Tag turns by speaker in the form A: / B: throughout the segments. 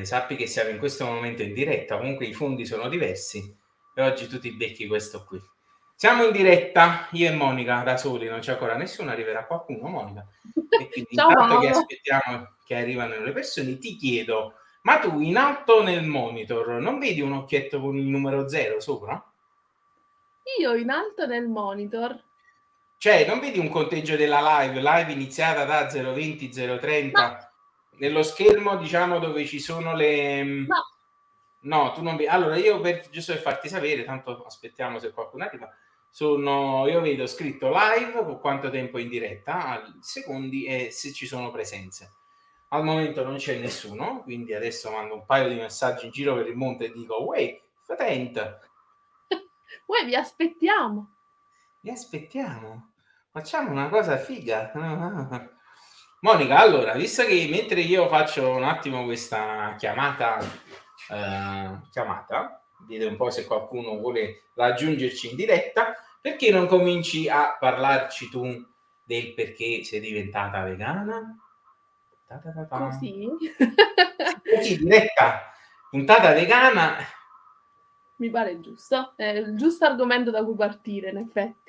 A: eh, sappi che siamo in questo momento in diretta, comunque i fondi sono diversi e oggi tu ti becchi questo qui. Siamo in diretta, io e Monica da soli, non c'è ancora nessuno, arriverà qualcuno, Monica. E quindi Ciao, intanto che aspettiamo che arrivano le persone, ti chiedo, ma tu in alto nel monitor non vedi un occhietto con il numero 0 sopra?
B: Io in alto nel monitor.
A: Cioè, non vedi un conteggio della live, live iniziata da 020, 030, ma... nello schermo, diciamo, dove ci sono le...
B: No.
A: No, tu non vedi. Allora, io per, giusto per farti sapere, tanto aspettiamo se qualcuno arriva, sono, io vedo scritto live con quanto tempo in diretta, secondi e se ci sono presenze. Al momento non c'è nessuno, quindi adesso mando un paio di messaggi in giro per il monte e dico, wait, fatent.
B: Uè, vi aspettiamo.
A: Vi aspettiamo. Facciamo una cosa figa. Monica, allora, visto che mentre io faccio un attimo questa chiamata, eh, chiamata, vedete un po' se qualcuno vuole raggiungerci in diretta, perché non cominci a parlarci tu del perché sei diventata vegana?
B: Così?
A: Così, diretta, puntata vegana
B: mi pare giusto, è il giusto argomento da cui partire, in effetti.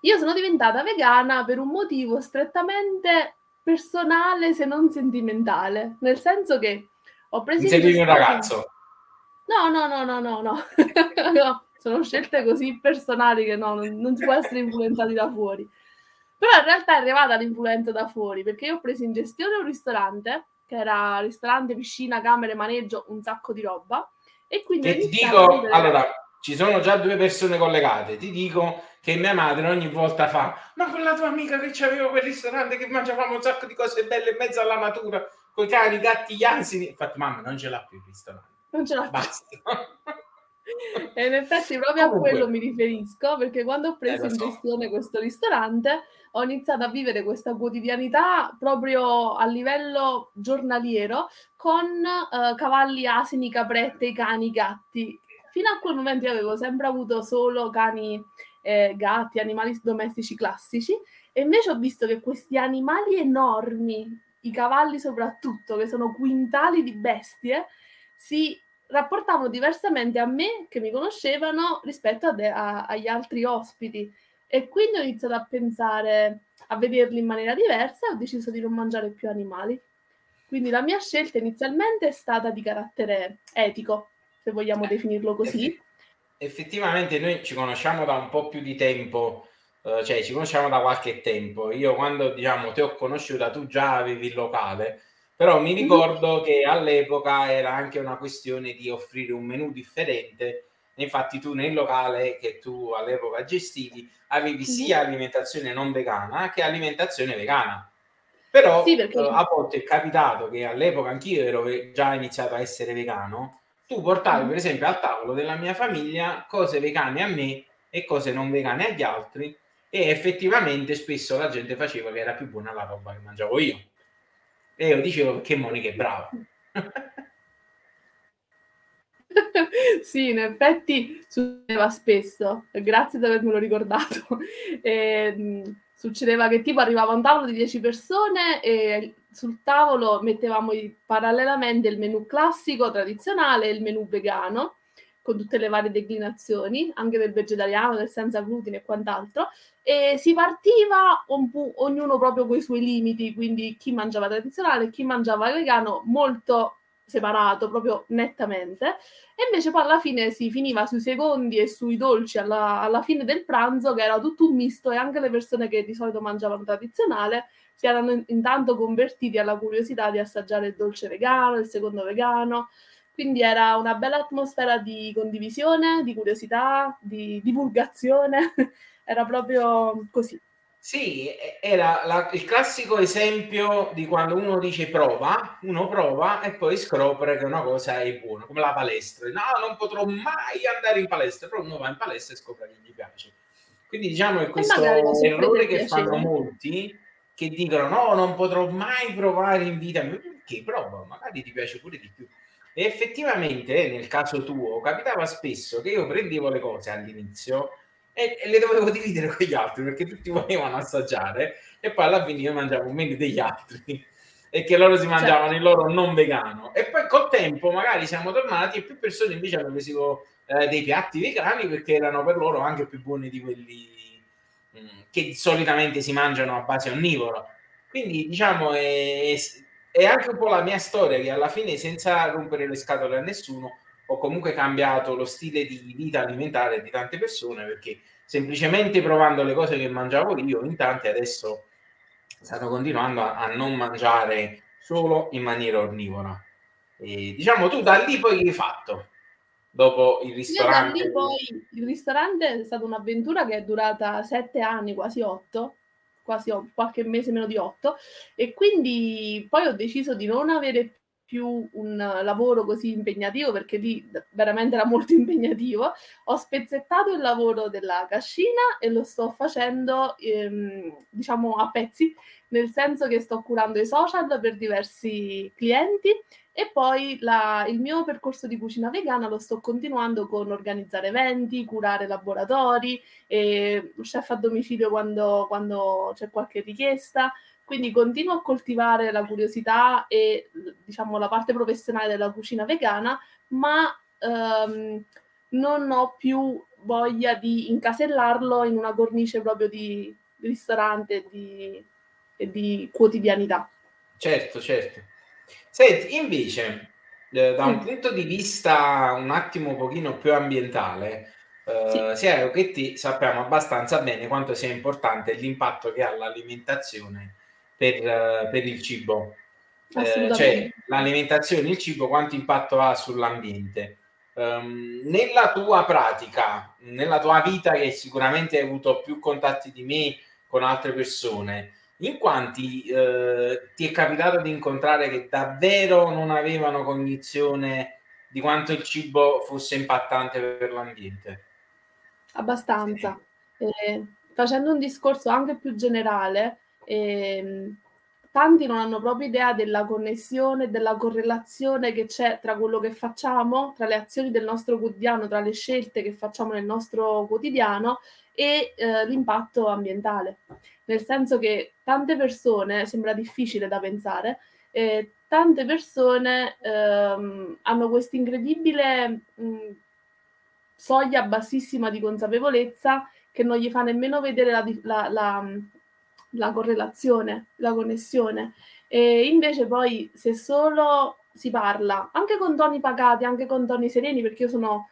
B: Io sono diventata vegana per un motivo strettamente personale, se non sentimentale, nel senso che ho preso...
A: Segui un ragazzo?
B: No, no, no, no, no, no. no. Sono scelte così personali che no, non, non si può essere influenzati da fuori. Però in realtà è arrivata l'influenza da fuori, perché io ho preso in gestione un ristorante, che era ristorante, piscina, camere, maneggio, un sacco di roba, e quindi
A: ti dico, allora, ci sono già due persone collegate. Ti dico che mia madre ogni volta fa: Ma quella tua amica che c'aveva quel ristorante che mangiavamo un sacco di cose belle in mezzo alla natura, con i cani, i gatti, gli asini. Infatti, mamma non ce l'ha più il ristorante.
B: Non ce l'ha più. Basta. e in effetti proprio Comunque. a quello mi riferisco perché quando ho preso eh, in gestione questo ristorante ho iniziato a vivere questa quotidianità proprio a livello giornaliero con uh, cavalli, asini, caprette, cani, gatti. Fino a quel momento io avevo sempre avuto solo cani, eh, gatti, animali domestici classici e invece ho visto che questi animali enormi, i cavalli soprattutto, che sono quintali di bestie, si rapportavano diversamente a me, che mi conoscevano, rispetto a de- a- agli altri ospiti. E quindi ho iniziato a pensare, a vederli in maniera diversa e ho deciso di non mangiare più animali. Quindi la mia scelta inizialmente è stata di carattere etico, se vogliamo definirlo così.
A: Effettivamente noi ci conosciamo da un po' più di tempo, eh, cioè ci conosciamo da qualche tempo. Io quando diciamo ti ho conosciuta, tu già avevi il locale però mi ricordo che all'epoca era anche una questione di offrire un menù differente. Infatti, tu nel locale che tu all'epoca gestivi avevi sia alimentazione non vegana che alimentazione vegana. Però sì, perché... a volte è capitato che all'epoca anch'io ero già iniziato a essere vegano. Tu portavi, per esempio, al tavolo della mia famiglia cose vegane a me e cose non vegane agli altri. E effettivamente spesso la gente faceva che era più buona la roba che mangiavo io. E io dicevo che Monica è brava.
B: sì, in effetti succedeva spesso, grazie di avermelo ricordato. E, ehm, succedeva che tipo arrivava un tavolo di 10 persone e sul tavolo mettevamo parallelamente il menù classico, tradizionale e il menù vegano con tutte le varie declinazioni, anche del vegetariano, del senza glutine e quant'altro, e si partiva po- ognuno proprio con i suoi limiti, quindi chi mangiava tradizionale, chi mangiava vegano, molto separato, proprio nettamente, e invece poi alla fine si finiva sui secondi e sui dolci alla, alla fine del pranzo, che era tutto un misto, e anche le persone che di solito mangiavano tradizionale si erano intanto convertiti alla curiosità di assaggiare il dolce vegano, il secondo vegano, quindi era una bella atmosfera di condivisione, di curiosità, di divulgazione, era proprio così.
A: Sì, era la, il classico esempio di quando uno dice prova, uno prova e poi scopre che una cosa è buona, come la palestra. No, non potrò mai andare in palestra, però uno va in palestra e scopre che gli piace. Quindi diciamo che questo errore che fanno molti, che dicono no, non potrò mai provare in vita, perché prova, magari ti piace pure di più. E effettivamente, nel caso tuo, capitava spesso che io prendevo le cose all'inizio e, le dovevo dividere con gli altri perché tutti volevano assaggiare e poi alla fine io mangiavo meno degli altri. e che loro si mangiavano certo. il loro non vegano. E poi col tempo magari siamo tornati e più persone invece hanno preso eh, dei piatti vegani perché erano per loro anche più buoni di quelli mm, che solitamente si mangiano a base onnivora. Quindi diciamo è, è anche un po' la mia storia che alla fine senza rompere le scatole a nessuno ho comunque cambiato lo stile di vita alimentare di tante persone perché semplicemente provando le cose che mangiavo io in tanti adesso stanno continuando a, a non mangiare solo in maniera onnivora. E, diciamo tu da lì poi che hai fatto? Dopo il ristorante?
B: Poi il ristorante è stata un'avventura che è durata sette anni, quasi otto, quasi qualche mese meno di otto, e quindi poi ho deciso di non avere più un lavoro così impegnativo perché lì veramente era molto impegnativo. Ho spezzettato il lavoro della cascina e lo sto facendo ehm, diciamo a pezzi, nel senso che sto curando i social per diversi clienti e poi la, il mio percorso di cucina vegana lo sto continuando con organizzare eventi, curare laboratori, chef a domicilio quando, quando c'è qualche richiesta. Quindi continuo a coltivare la curiosità e diciamo la parte professionale della cucina vegana, ma ehm, non ho più voglia di incasellarlo in una cornice proprio di ristorante e di, di quotidianità.
A: Certo, certo. Senti, invece, eh, da un mm. punto di vista un attimo un pochino più ambientale, eh, sì. sia io che ti sappiamo abbastanza bene quanto sia importante l'impatto che ha l'alimentazione per, uh, per il cibo. Eh, cioè l'alimentazione, il cibo, quanto impatto ha sull'ambiente. Um, nella tua pratica, nella tua vita che sicuramente hai avuto più contatti di me con altre persone, in quanti eh, ti è capitato di incontrare che davvero non avevano cognizione di quanto il cibo fosse impattante per l'ambiente?
B: Abbastanza. Eh, facendo un discorso anche più generale, eh, tanti non hanno proprio idea della connessione, della correlazione che c'è tra quello che facciamo, tra le azioni del nostro quotidiano, tra le scelte che facciamo nel nostro quotidiano e eh, l'impatto ambientale. Nel senso che tante persone, sembra difficile da pensare, eh, tante persone ehm, hanno questa incredibile mh, soglia bassissima di consapevolezza che non gli fa nemmeno vedere la, la, la, la correlazione, la connessione. E invece poi se solo si parla, anche con toni pagati, anche con toni sereni, perché io sono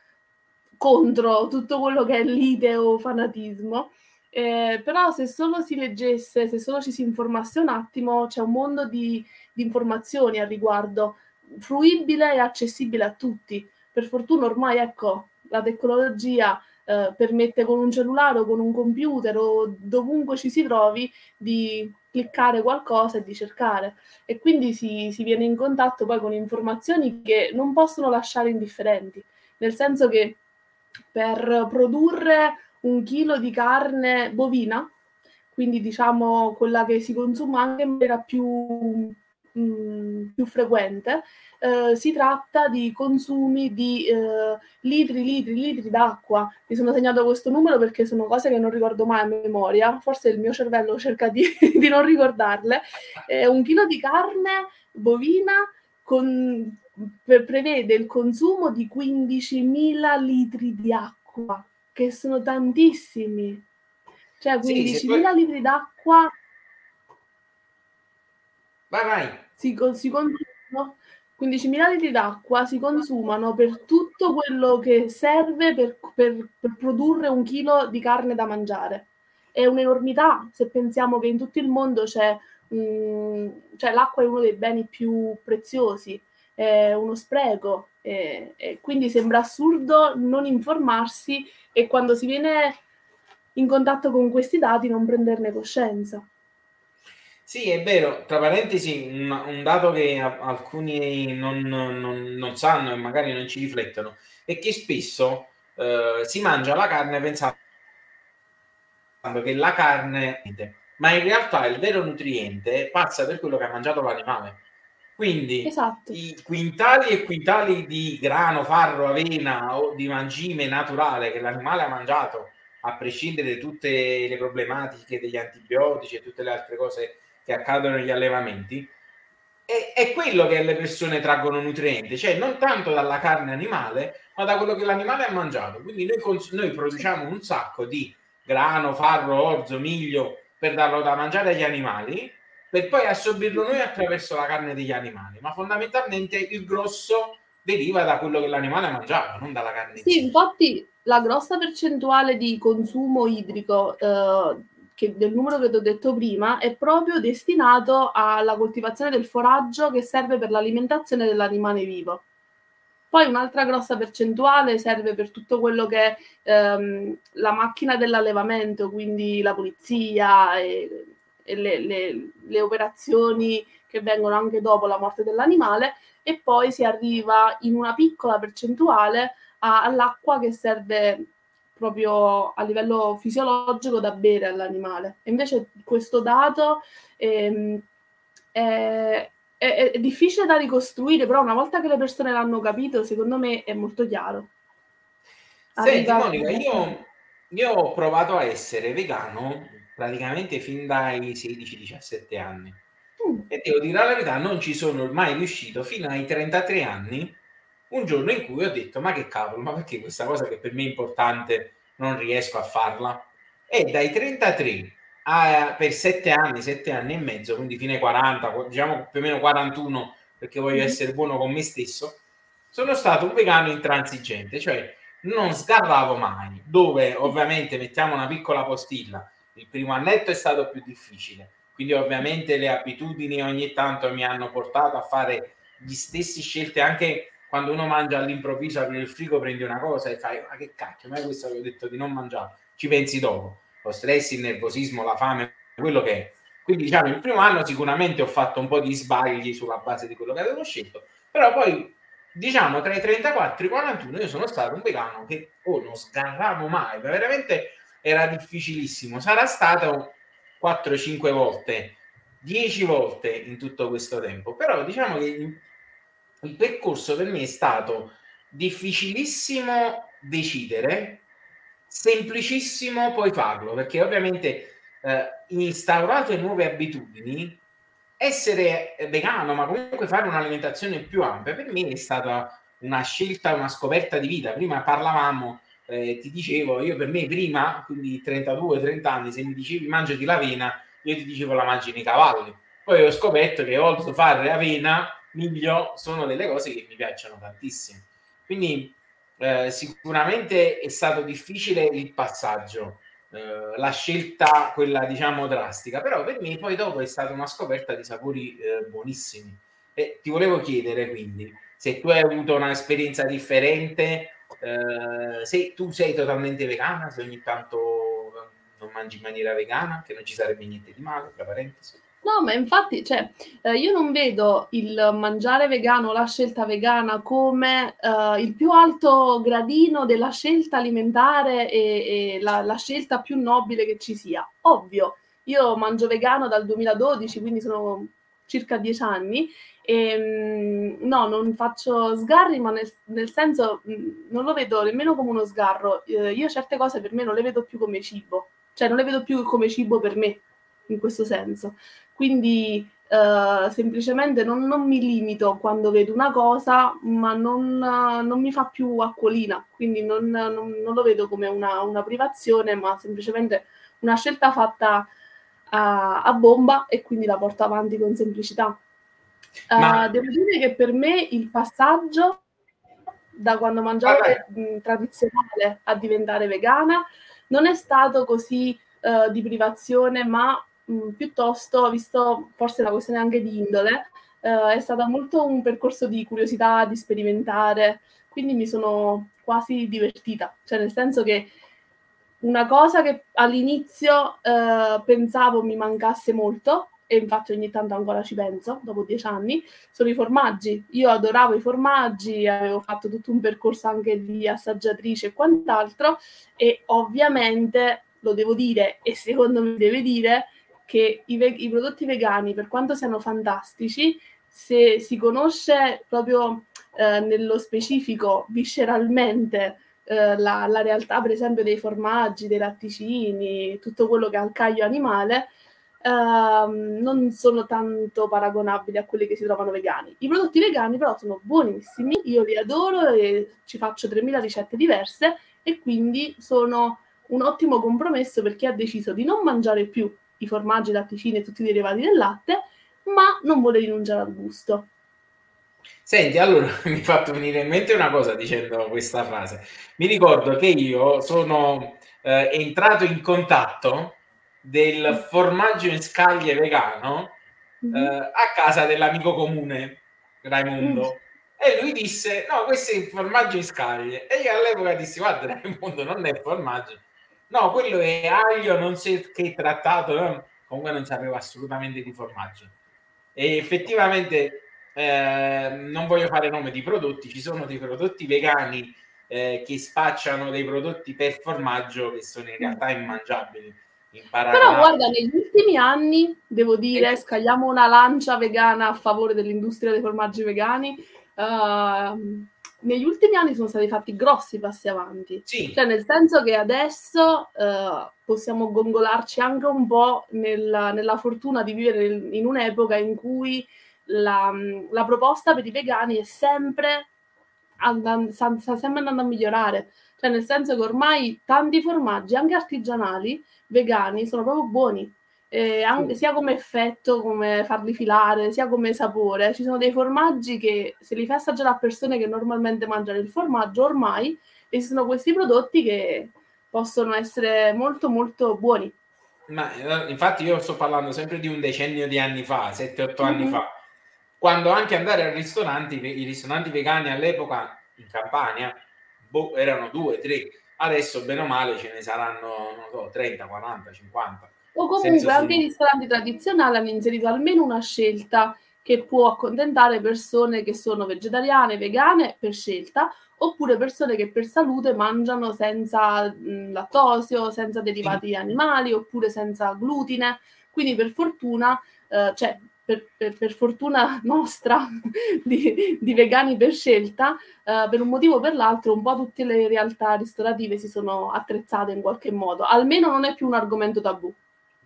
B: contro tutto quello che è lite o fanatismo, eh, però se solo si leggesse, se solo ci si informasse un attimo, c'è un mondo di, di informazioni al riguardo, fruibile e accessibile a tutti. Per fortuna ormai, ecco, la tecnologia eh, permette con un cellulare o con un computer o dovunque ci si trovi di cliccare qualcosa e di cercare e quindi si, si viene in contatto poi con informazioni che non possono lasciare indifferenti, nel senso che per produrre un chilo di carne bovina, quindi diciamo quella che si consuma anche in maniera più mh, mm, più frequente, eh, si tratta di consumi di eh, litri, litri, litri d'acqua. Mi sono segnato questo numero perché sono cose che non ricordo mai a memoria, forse il mio cervello cerca di, di non ricordarle. Eh, un chilo di carne bovina con, pre- prevede il consumo di 15.000 litri di acqua, che sono tantissimi. Cioè 15.000 sì, poi... litri d'acqua
A: Vai, vai.
B: Si, si consumano 15.000 litri d'acqua si consumano per tutto quello che serve per, per, per produrre un chilo di carne da mangiare. È un'enormità se pensiamo che in tutto il mondo c'è, um, cioè l'acqua è uno dei beni più preziosi, è uno spreco e, e quindi sembra assurdo non informarsi e quando si viene in contatto con questi dati non prenderne coscienza.
A: Sì, è vero, tra parentesi, un, un dato che a, alcuni non, non, non, sanno e magari non ci riflettono è che spesso eh, si mangia la carne pensando che la carne, ma in realtà il vero nutriente passa per quello che ha mangiato l'animale. Quindi esatto. i quintali e quintali di grano, farro, avena o di mangime naturale che l'animale ha mangiato, a prescindere da tutte le problematiche degli antibiotici e tutte le altre cose che accadono negli allevamenti, è, è, quello che le persone traggono nutrienti, cioè non tanto dalla carne animale, ma da quello che l'animale ha mangiato. Quindi noi, cons- noi produciamo un sacco di grano, farro, orzo, miglio per darlo da mangiare agli animali, per poi assorbirlo noi attraverso la carne degli animali. Ma fondamentalmente il grosso deriva da quello che l'animale ha mangiato, non dalla carne.
B: Sì, infatti la grossa percentuale di consumo idrico eh, che del numero che ti ho detto prima è proprio destinato alla coltivazione del foraggio che serve per l'alimentazione dell'animale vivo. Poi un'altra grossa percentuale serve per tutto quello che è ehm, la macchina dell'allevamento, quindi la pulizia e le, le, le operazioni che vengono anche dopo la morte dell'animale e poi si arriva in una piccola percentuale a, all'acqua che serve proprio a livello fisiologico da bere all'animale. E invece questo dato ehm, è, è, è, difficile da ricostruire, però una volta che le persone l'hanno capito, secondo me è molto chiaro.
A: Senti Monica, io, io ho provato a essere vegano praticamente fin dai 16-17 anni. Mm. E devo dire la verità, non ci sono mai riuscito fino ai 33 anni un giorno in cui ho detto ma che cavolo, ma perché questa cosa che per me è importante non riesco a farla? E dai 33 a, per 7 anni, 7 anni e mezzo, quindi fine 40, diciamo più o meno 41, perché voglio mm-hmm. essere buono con me stesso, sono stato un vegano intransigente, cioè non sgarravo mai, dove ovviamente mettiamo una piccola postilla, il primo annetto è stato più difficile, quindi ovviamente le abitudini ogni tanto mi hanno portato a fare gli stessi scelte anche quando uno mangia all'improvviso, apri il frigo, prendi una cosa e fai, ma che cacchio, ma è questo che ho detto di non mangiare, ci pensi dopo. Lo stress, il nervosismo, la fame, quello che è. Quindi diciamo, il primo anno sicuramente ho fatto un po' di sbagli sulla base di quello che avevo scelto, però poi diciamo tra i 34 e i 41 io sono stato un vegano che oh, non sgarravo mai, veramente era difficilissimo. Sarà stato 4-5 volte, 10 volte in tutto questo tempo, però diciamo che il percorso per me è stato difficilissimo decidere, semplicissimo poi farlo, perché ovviamente eh, instaurato nuove abitudini, essere vegano, ma comunque fare un'alimentazione più ampia, per me è stata una scelta, una scoperta di vita. Prima parlavamo, eh, ti dicevo, io per me prima, quindi 32-30 anni, se mi dicevi mangiati l'avena, io ti dicevo la mangi nei cavalli. Poi ho scoperto che oltre a fare avena miglio sono delle cose che mi piacciono tantissimo. Quindi eh, sicuramente è stato difficile il passaggio, eh, la scelta, quella diciamo drastica, però per me poi dopo è stata una scoperta di sapori eh, buonissimi. E ti volevo chiedere quindi se tu hai avuto un'esperienza differente, eh, se tu sei totalmente vegana, se ogni tanto non mangi in maniera vegana, che non ci sarebbe niente di male, tra parentesi.
B: No, ma infatti, cioè, eh, io non vedo il mangiare vegano, la scelta vegana come eh, il più alto gradino della scelta alimentare e, e la, la, scelta più nobile che ci sia. Ovvio, io mangio vegano dal 2012, quindi sono circa dieci anni, e mm, no, non faccio sgarri, ma nel, nel senso mm, non lo vedo nemmeno come uno sgarro. Eh, io certe cose per me non le vedo più come cibo, cioè non le vedo più come cibo per me in questo senso. Quindi uh, semplicemente non, non, mi limito quando vedo una cosa, ma non, non mi fa più acquolina, quindi non, non lo vedo come una, una, privazione, ma semplicemente una scelta fatta a, a, bomba e quindi la porto avanti con semplicità. Uh, ma... Devo dire che per me il passaggio da quando mangiavo mh, tradizionale a diventare vegana. Non è stato così uh, di privazione, ma mh, piuttosto, visto forse la questione anche di indole, eh, è stato molto un percorso di curiosità, di sperimentare, quindi mi sono quasi divertita, cioè nel senso che una cosa che all'inizio eh, pensavo mi mancasse molto, e infatti ogni tanto ancora ci penso, dopo dieci anni, sono i formaggi. Io adoravo i formaggi, avevo fatto tutto un percorso anche di assaggiatrice e quant'altro, e ovviamente lo devo dire, e secondo me deve dire, che i, ve- i prodotti vegani, per quanto siano fantastici, se si conosce proprio eh, nello specifico, visceralmente, eh, la, la, realtà, per esempio, dei formaggi, dei latticini, tutto quello che ha il caglio animale, uh, non sono tanto paragonabili a quelli che si trovano vegani. I prodotti vegani però sono buonissimi, io li adoro e ci faccio 3000 ricette diverse e quindi sono un ottimo compromesso per chi ha deciso di non mangiare più i formaggi, latticini e tutti i derivati del latte, ma non vuole rinunciare al gusto.
A: Senti, allora mi ha fatto venire in mente una cosa dicendo questa frase. Mi ricordo che io sono eh, entrato in contatto del formaggio in scaglie vegano mm-hmm. eh, a casa dell'amico comune Raimondo. Mm. E lui disse: No, questo è il formaggio in scaglie. E io all'epoca dissi: Guarda, Raimondo non è formaggio, no, quello è aglio, non si che trattato. No? Comunque non sapeva assolutamente di formaggio. E effettivamente eh, non voglio fare nome di prodotti, ci sono dei prodotti vegani eh, che spacciano dei prodotti per formaggio che sono in realtà immangiabili.
B: Però guarda, negli ultimi anni, devo dire, scagliamo una lancia vegana a favore dell'industria dei formaggi vegani. Uh, negli ultimi anni sono stati fatti grossi passi avanti. Sì. Cioè, nel senso che adesso uh, possiamo gongolarci anche un po' nella, nella fortuna di vivere in un'epoca in cui la, la proposta per i vegani è sempre andando, sta sempre andando a migliorare. Cioè, nel senso che ormai tanti formaggi, anche artigianali, vegani, sono proprio buoni. Eh, anche, sia come effetto, come farli filare, sia come sapore. Ci sono dei formaggi che se li fai assaggiare a persone che normalmente mangiano il formaggio, ormai esistono questi prodotti che possono essere molto molto buoni.
A: Ma eh, infatti io sto parlando sempre di un decennio di anni fa, 7-8 anni mm-hmm. fa, quando anche andare ai ristoranti, i ristoranti vegani all'epoca in Campania boh, erano due, tre, adesso bene o male ce ne saranno non so, 30, 40, 50.
B: O comunque anche i ristoranti tradizionali hanno inserito almeno una scelta che può accontentare persone che sono vegetariane, vegane per scelta, oppure persone che per salute mangiano senza mh, lattosio, senza derivati animali, oppure senza glutine. Quindi per fortuna, eh, cioè per, per, per, fortuna nostra di, di, vegani per scelta, eh, per un motivo o per l'altro, un po' tutte le realtà ristorative si sono attrezzate in qualche modo. Almeno non è più un argomento tabù.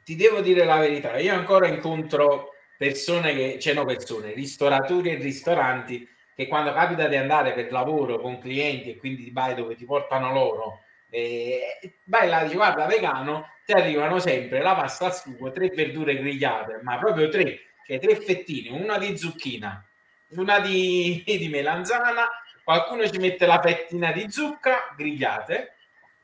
A: Ti devo dire la verità, io ancora incontro persone che, cioè no persone, ristoratori e ristoranti che quando capita di andare per lavoro con clienti e quindi vai dove ti portano loro, e vai là dici guarda vegano, ti arrivano sempre la pasta al sugo, tre verdure grigliate, ma proprio tre, cioè tre fettine, una di zucchina, una di, di melanzana, qualcuno ci mette la fettina di zucca grigliate,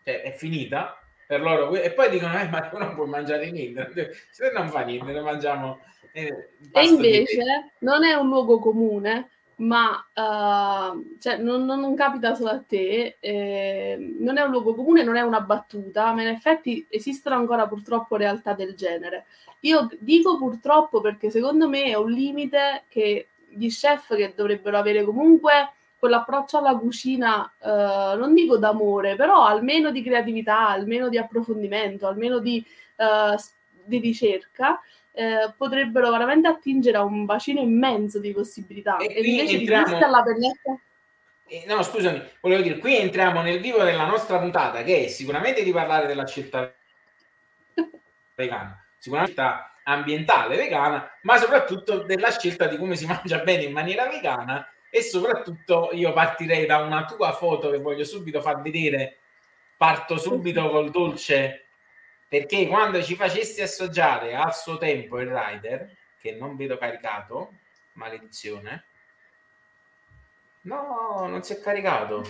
A: cioè è finita per loro, e poi dicono, eh, ma tu non puoi mangiare niente, se non fa niente, ne mangiamo...
B: Eh, e invece non è un luogo comune, ma uh, cioè, non, non, non, capita solo a te, eh, non è un luogo comune, non è una battuta, ma in effetti esistono ancora purtroppo realtà del genere. Io dico purtroppo perché secondo me è un limite che gli chef che dovrebbero avere comunque quell'approccio alla cucina, eh, non dico d'amore, però almeno di creatività, almeno di approfondimento, almeno di, eh, di ricerca, eh, potrebbero veramente attingere a un bacino immenso di possibilità. E, e invece entriamo... di questa la pennetta...
A: Eh, no, scusami, volevo dire, qui entriamo nel vivo della nostra puntata, che è sicuramente di parlare della scelta vegana sicuramente ambientale vegana, ma soprattutto della scelta di come si mangia bene in maniera vegana e soprattutto io partirei da una tua foto che voglio subito far vedere, parto subito col dolce perché quando ci facesti assaggiare al suo tempo il rider, che non vedo caricato, maledizione, no, non si è caricato.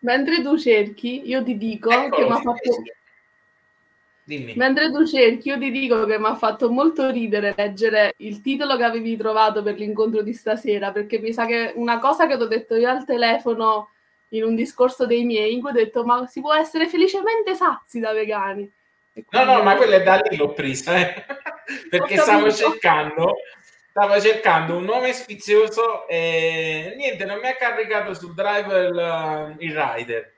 B: Mentre tu cerchi, io ti dico Eccolo, che mi ha fatto... Dimmi. Mentre tu cerchi, io ti dico che mi ha fatto molto ridere leggere il titolo che avevi trovato per l'incontro di stasera, perché mi sa che una cosa che ti ho detto io al telefono in un discorso dei miei, in cui ho detto ma si può essere felicemente sazi da vegani.
A: No, no, ma quella è da lì l'ho presa, eh? perché stavo cercando, stavo cercando un nome sfizioso e niente, non mi ha caricato sul driver il, il rider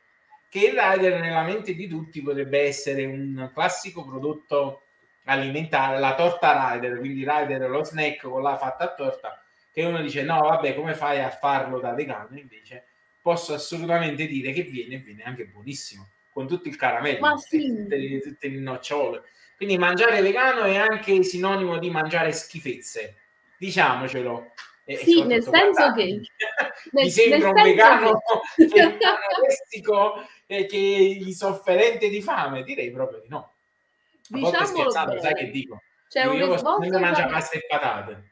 A: che il rider nella mente di tutti potrebbe essere un classico prodotto alimentare, la torta rider, quindi rider lo snack con la fatta a torta, che uno dice no vabbè come fai a farlo da vegano, invece posso assolutamente dire che viene, viene anche buonissimo, con tutto il caramello,
B: Ma sì.
A: tutte, tutte le nocciole. Quindi mangiare vegano è anche sinonimo di mangiare schifezze, diciamocelo.
B: E sì, nel senso che...
A: Mi sembra un vegano che... che anoressico e che gli sofferente di fame? Direi proprio di no. A diciamo volte scherzando, sai che dico? C'è io, io posso mangiare pasta e patate.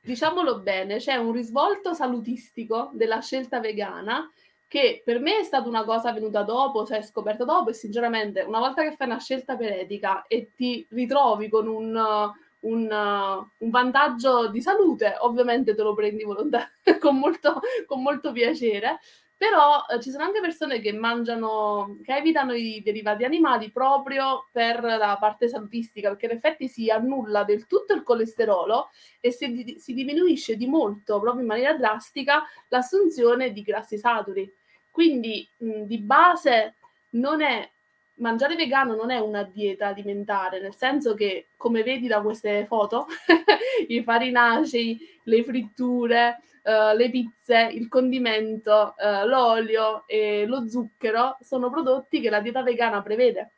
B: Diciamolo bene, c'è un risvolto salutistico della scelta vegana che per me è stata una cosa venuta dopo, cioè scoperta dopo e sinceramente una volta che fai una scelta per etica e ti ritrovi con un, un, un vantaggio di salute, ovviamente te lo prendi volontariamente con con molto piacere, però eh, ci sono anche persone che mangiano, che evitano i derivati animali proprio per la parte salutistica, perché in effetti si annulla del tutto il colesterolo e si, si diminuisce di molto, proprio in maniera drastica, l'assunzione di grassi saturi. Quindi mh, di base non è mangiare vegano non è una dieta alimentare, nel senso che, come vedi da queste foto, i farinacei, le fritture, uh, le pizze, il condimento, uh, l'olio e lo zucchero sono prodotti che la dieta vegana prevede,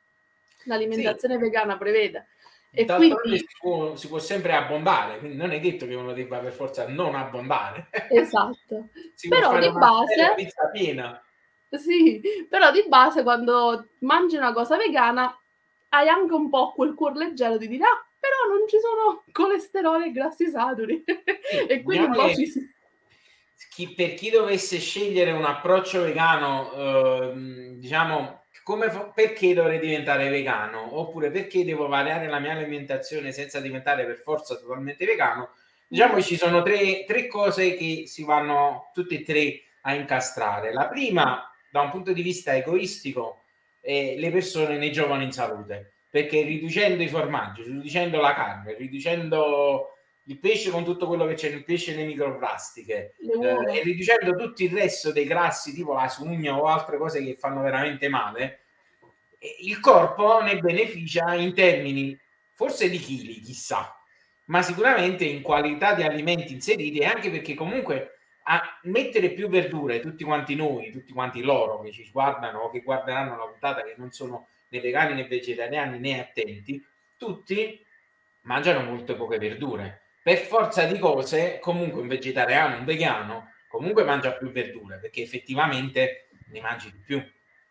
B: l'alimentazione sì. vegana prevede.
A: E quindi si può, si può, sempre abbondare, quindi non è detto che uno debba per forza non abbondare.
B: Esatto. Però di base...
A: Pizza piena
B: sì, però di base quando mangi una cosa vegana hai anche un po' quel cuore leggero di dire ah, però non ci sono colesterolo e grassi saturi. E quindi un po' ci si...
A: Chi, per chi dovesse scegliere un approccio vegano, eh, diciamo, come, perché dovrei diventare vegano? Oppure perché devo variare la mia alimentazione senza diventare per forza totalmente vegano? Diciamo che ci sono tre, tre cose che si vanno tutte e tre a incastrare. La prima da un punto di vista egoistico eh, le persone ne giovano in salute perché riducendo i formaggi, riducendo la carne, riducendo il pesce con tutto quello che c'è nel pesce, le microplastiche eh, e riducendo tutto il resto dei grassi tipo la sugna o altre cose che fanno veramente male, il corpo ne beneficia in termini forse di chili, chissà, ma sicuramente in qualità di alimenti inseriti e anche perché comunque a mettere più verdure, tutti quanti noi, tutti quanti loro che ci guardano o che guarderanno la puntata, che non sono né vegani né vegetariani né attenti, tutti mangiano molte poche verdure. Per forza di cose, comunque un vegetariano, un vegano, comunque mangia più verdure, perché effettivamente ne mangi di più.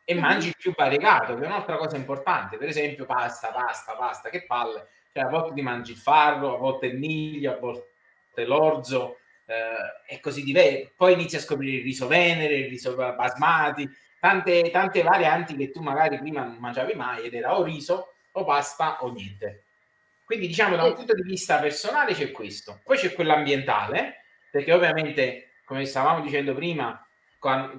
A: E mm-hmm. mangi più variegato, che è un'altra cosa importante. Per esempio pasta, pasta, pasta, che palle. Cioè a volte ti mangi il farro, a volte il miglio, a volte l'orzo, eh, è così diverso. Poi inizi a scoprire il riso venere, il riso basmati, tante, tante varianti che tu magari prima non mangiavi mai ed era o riso o pasta o niente. Quindi diciamo da un punto di vista personale c'è questo. Poi c'è quello ambientale, perché ovviamente, come stavamo dicendo prima,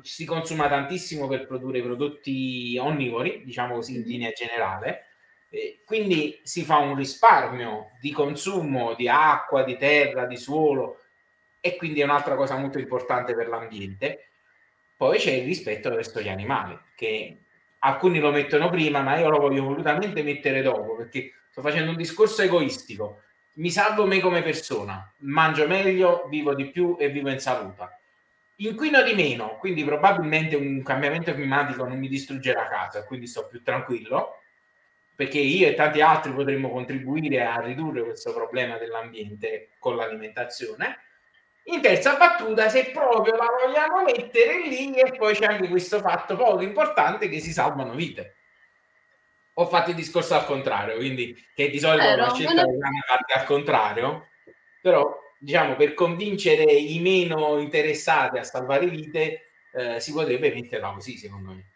A: si consuma tantissimo per produrre prodotti onnivori, diciamo così in linea generale. E quindi si fa un risparmio di consumo di acqua, di terra, di suolo, e quindi è un'altra cosa molto importante per l'ambiente. Poi c'è il rispetto verso gli animali, che alcuni lo mettono prima, ma io lo voglio volutamente mettere dopo, perché sto facendo un discorso egoistico. Mi salvo me come persona, mangio meglio, vivo di più e vivo in salute. Inquino di meno, quindi probabilmente un cambiamento climatico non mi distruggerà casa, quindi sto più tranquillo, perché io e tanti altri potremmo contribuire a ridurre questo problema dell'ambiente con l'alimentazione in terza battuta, se proprio la vogliamo mettere lì, e poi c'è anche questo fatto poco importante che si salvano vite. Ho fatto il discorso al contrario, quindi che di solito la scelta è una parte al contrario, però diciamo per convincere i meno interessati a salvare vite eh, si potrebbe metterla così, secondo me.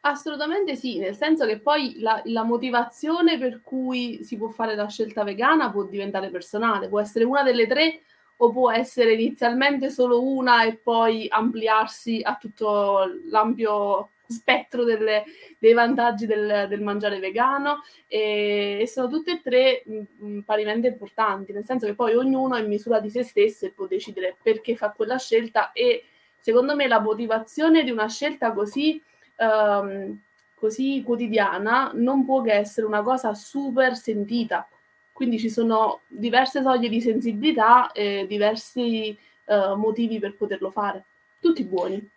B: Assolutamente sì, nel senso che poi la, la, motivazione per cui si può fare la scelta vegana può diventare personale, può essere una delle tre o può essere inizialmente solo una e poi ampliarsi a tutto l'ampio spettro delle, dei vantaggi del, del mangiare vegano e, e, sono tutte e tre mh, mh, parimenti importanti, nel senso che poi ognuno è in misura di se stesso e può decidere perché fa quella scelta e secondo me la motivazione di una scelta così, um, così quotidiana non può che essere una cosa super sentita. Quindi ci sono diverse soglie di sensibilità e diversi uh, motivi per poterlo fare, tutti buoni.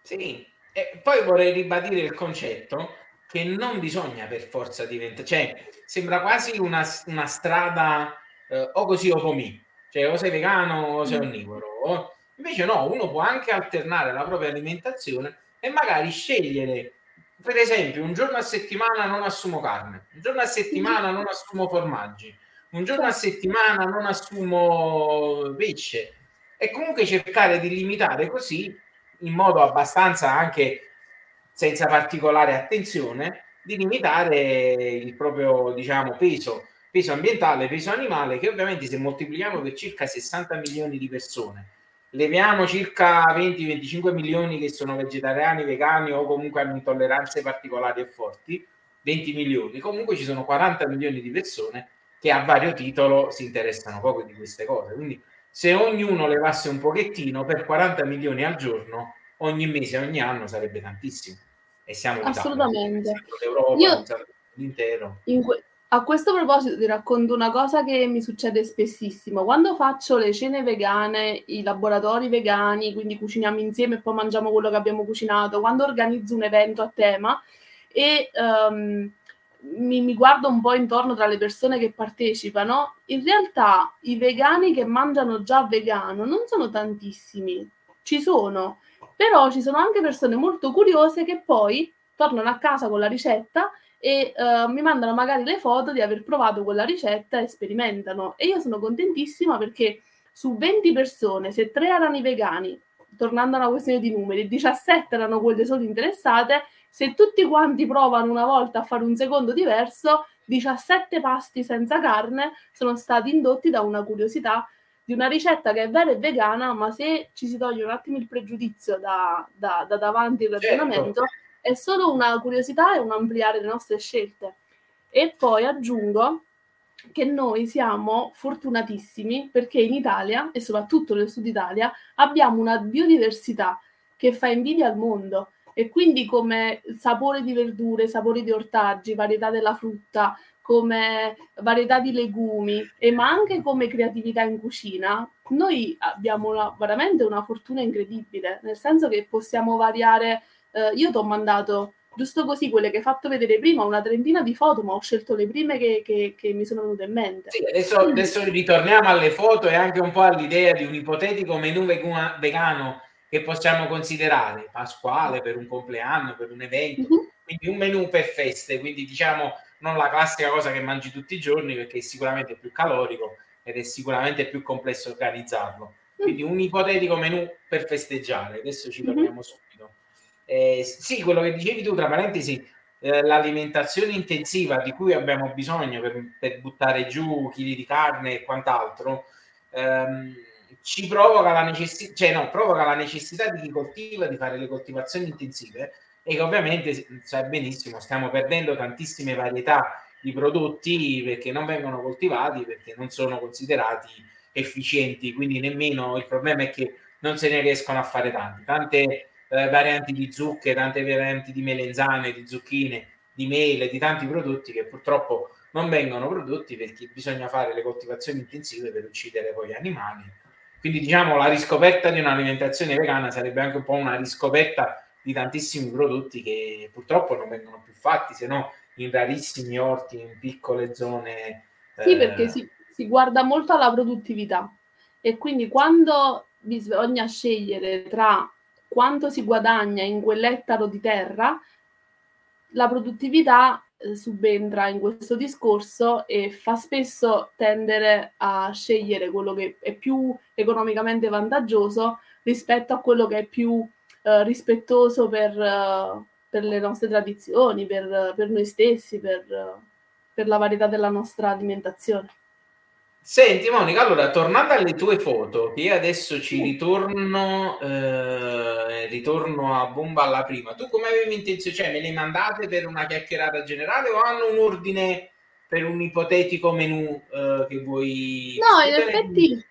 A: Sì, e poi vorrei ribadire il concetto che non bisogna per forza diventare, cioè sembra quasi una, una strada eh, o così o comì, cioè o sei vegano o sei mm. onnivoro. O... Invece no, uno può anche alternare la propria alimentazione e magari scegliere, per esempio, un giorno a settimana non assumo carne, un giorno a settimana non assumo formaggi, un giorno a settimana non assumo pesce e comunque cercare di limitare così in modo abbastanza anche senza particolare attenzione di limitare il proprio diciamo peso peso ambientale peso animale che ovviamente se moltiplichiamo per circa 60 milioni di persone leviamo circa 20-25 milioni che sono vegetariani, vegani o comunque hanno intolleranze particolari e forti, 20 milioni, comunque ci sono 40 milioni di persone che a vario titolo si interessano proprio di queste cose. Quindi se ognuno levasse un pochettino per 40 milioni al giorno, ogni mese, ogni anno sarebbe tantissimo. E siamo
B: Assolutamente. Io,
A: l'intero.
B: In, que- a questo proposito ti racconto una cosa che mi succede spessissimo. Quando faccio le cene vegane, i laboratori vegani, quindi cuciniamo insieme e poi mangiamo quello che abbiamo cucinato, quando organizzo un evento a tema e um, mi, mi, guardo un po' intorno tra le persone che partecipano, in realtà i vegani che mangiano già vegano non sono tantissimi, ci sono, però ci sono anche persone molto curiose che poi tornano a casa con la ricetta e uh, mi mandano magari le foto di aver provato quella ricetta e sperimentano. E io sono contentissima perché su 20 persone, se 3 erano i vegani, tornando alla questione di numeri, 17 erano quelle solo interessate, se tutti quanti provano una volta a fare un secondo diverso, 17 pasti senza carne sono stati indotti da una curiosità di una ricetta che è vera e vegana, ma se ci si toglie un attimo il pregiudizio da, da, da davanti il certo. ragionamento, certo è solo una curiosità e un ampliare le nostre scelte. E poi aggiungo che noi siamo fortunatissimi perché in Italia e soprattutto nel sud Italia abbiamo una biodiversità che fa invidia al mondo e quindi come sapore di verdure, sapore di ortaggi, varietà della frutta, come varietà di legumi e ma anche come creatività in cucina, noi abbiamo una, veramente una fortuna incredibile, nel senso che possiamo variare eh, io ti ho mandato giusto così quelle che hai fatto vedere prima, una trentina di foto, ma ho scelto le prime che, che, che mi sono venute in mente.
A: Sì, adesso, adesso, ritorniamo alle foto e anche un po' all'idea di un ipotetico menù vegano che possiamo considerare pasquale per un compleanno, per un evento, uh-huh. quindi un menù per feste, quindi diciamo non la classica cosa che mangi tutti i giorni perché è sicuramente più calorico ed è sicuramente più complesso organizzarlo. Quindi un ipotetico menù per festeggiare, adesso ci torniamo uh-huh. subito. Eh, sì, quello che dicevi tu, tra parentesi, eh, l'alimentazione intensiva di cui abbiamo bisogno per, per buttare giù chili di carne e quant'altro, ehm, ci provoca la necessità, cioè no, provoca la necessità di chi coltiva di fare le coltivazioni intensive e che ovviamente, sai benissimo, stiamo perdendo tantissime varietà di prodotti perché non vengono coltivati, perché non sono considerati efficienti, quindi nemmeno il problema è che non se ne riescono a fare tanti. Tante eh, varianti di zucche, tante varianti di melenzane, di zucchine, di mele, di tanti prodotti che purtroppo non vengono prodotti perché bisogna fare le coltivazioni intensive per uccidere poi gli animali. Quindi diciamo la riscoperta di un'alimentazione vegana sarebbe anche un po' una riscoperta di tantissimi prodotti che purtroppo non vengono più fatti, se no in rarissimi orti, in piccole zone.
B: Sì, eh... perché si, si guarda molto alla produttività e quindi quando bisogna scegliere tra quanto si guadagna in quell'ettaro di terra, la produttività subentra in questo discorso e fa spesso tendere a scegliere quello che è più economicamente vantaggioso rispetto a quello che è più eh, rispettoso per, uh, per, le nostre tradizioni, per, per noi stessi, per, uh, per la varietà della nostra alimentazione.
A: Senti Monica, allora tornando alle tue foto, io adesso ci ritorno, eh, ritorno a bomba alla prima. Tu come avevi intenzione? Cioè me le mandate per una chiacchierata generale o hanno un ordine per un ipotetico menù eh, che vuoi...
B: No, in effetti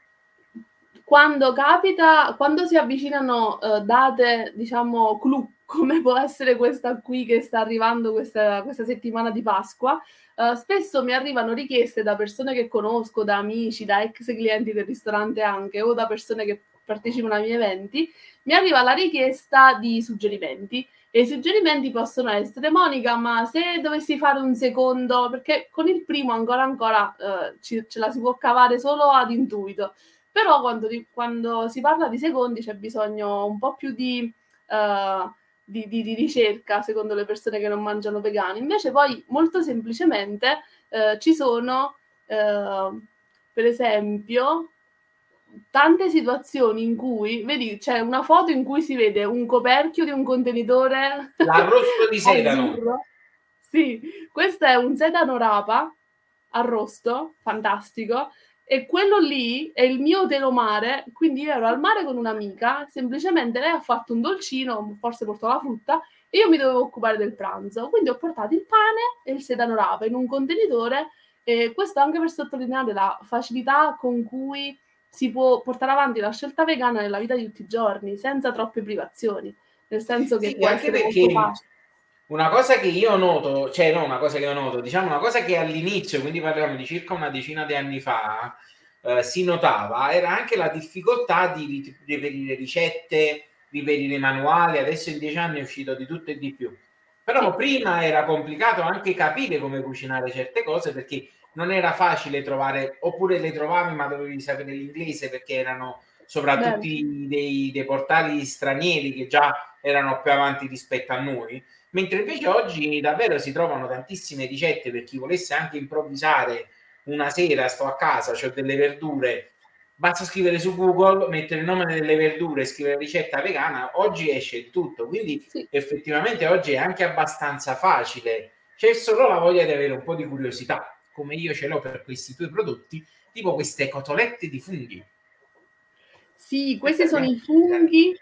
B: quando capita, quando si avvicinano eh, date, diciamo, clou, come può essere questa qui che sta arrivando questa, questa settimana di Pasqua, Uh, spesso mi arrivano richieste da persone che conosco, da amici, da ex clienti del ristorante anche, o da persone che partecipano ai miei eventi, mi arriva la richiesta di suggerimenti. E i suggerimenti possono essere, Monica, ma se dovessi fare un secondo, perché con il primo ancora ancora eh, ci, ce la si può cavare solo ad intuito, però quando, quando, si parla di secondi c'è bisogno un po' più di, uh, di, di, di, ricerca, secondo le persone che non mangiano vegani. Invece poi molto semplicemente uh, ci sono, uh, per esempio, tante situazioni in cui, vedi, c'è una foto in cui si vede un coperchio di un contenitore
A: l'arrosto di sedano.
B: sì, questo è un sedano rapa arrosto, fantastico. E quello lì è il mio telomare, quindi io ero al mare con un'amica, semplicemente lei ha fatto un dolcino, forse portò la frutta, e io mi dovevo occupare del pranzo. Quindi ho portato il pane e il sedano rapa in un contenitore, e questo anche per sottolineare la facilità con cui si può portare avanti la scelta vegana nella vita di tutti i giorni, senza troppe privazioni. Nel senso che
A: sì, può anche perché una cosa che io noto, cioè no, una cosa che io noto, diciamo una cosa che all'inizio, quindi parliamo di circa una decina di anni fa, eh, si notava, era anche la difficoltà di reperire ricette, riperire manuali, adesso in dieci anni è uscito di tutto e di più. Però prima era complicato anche capire come cucinare certe cose perché non era facile trovare, oppure le trovavi ma dovevi sapere l'inglese perché erano soprattutto dei, dei, portali stranieri che già erano più avanti rispetto a noi, mentre invece oggi davvero si trovano tantissime ricette per chi volesse anche improvvisare una sera, sto a casa, ho delle verdure, basta scrivere su Google, mettere il nome delle verdure, scrivere ricetta vegana, oggi esce tutto, quindi sì. effettivamente oggi è anche abbastanza facile, c'è solo la voglia di avere un po' di curiosità come io ce l'ho per questi due prodotti, tipo queste cotolette di funghi.
B: Sì, questi sono i funghi.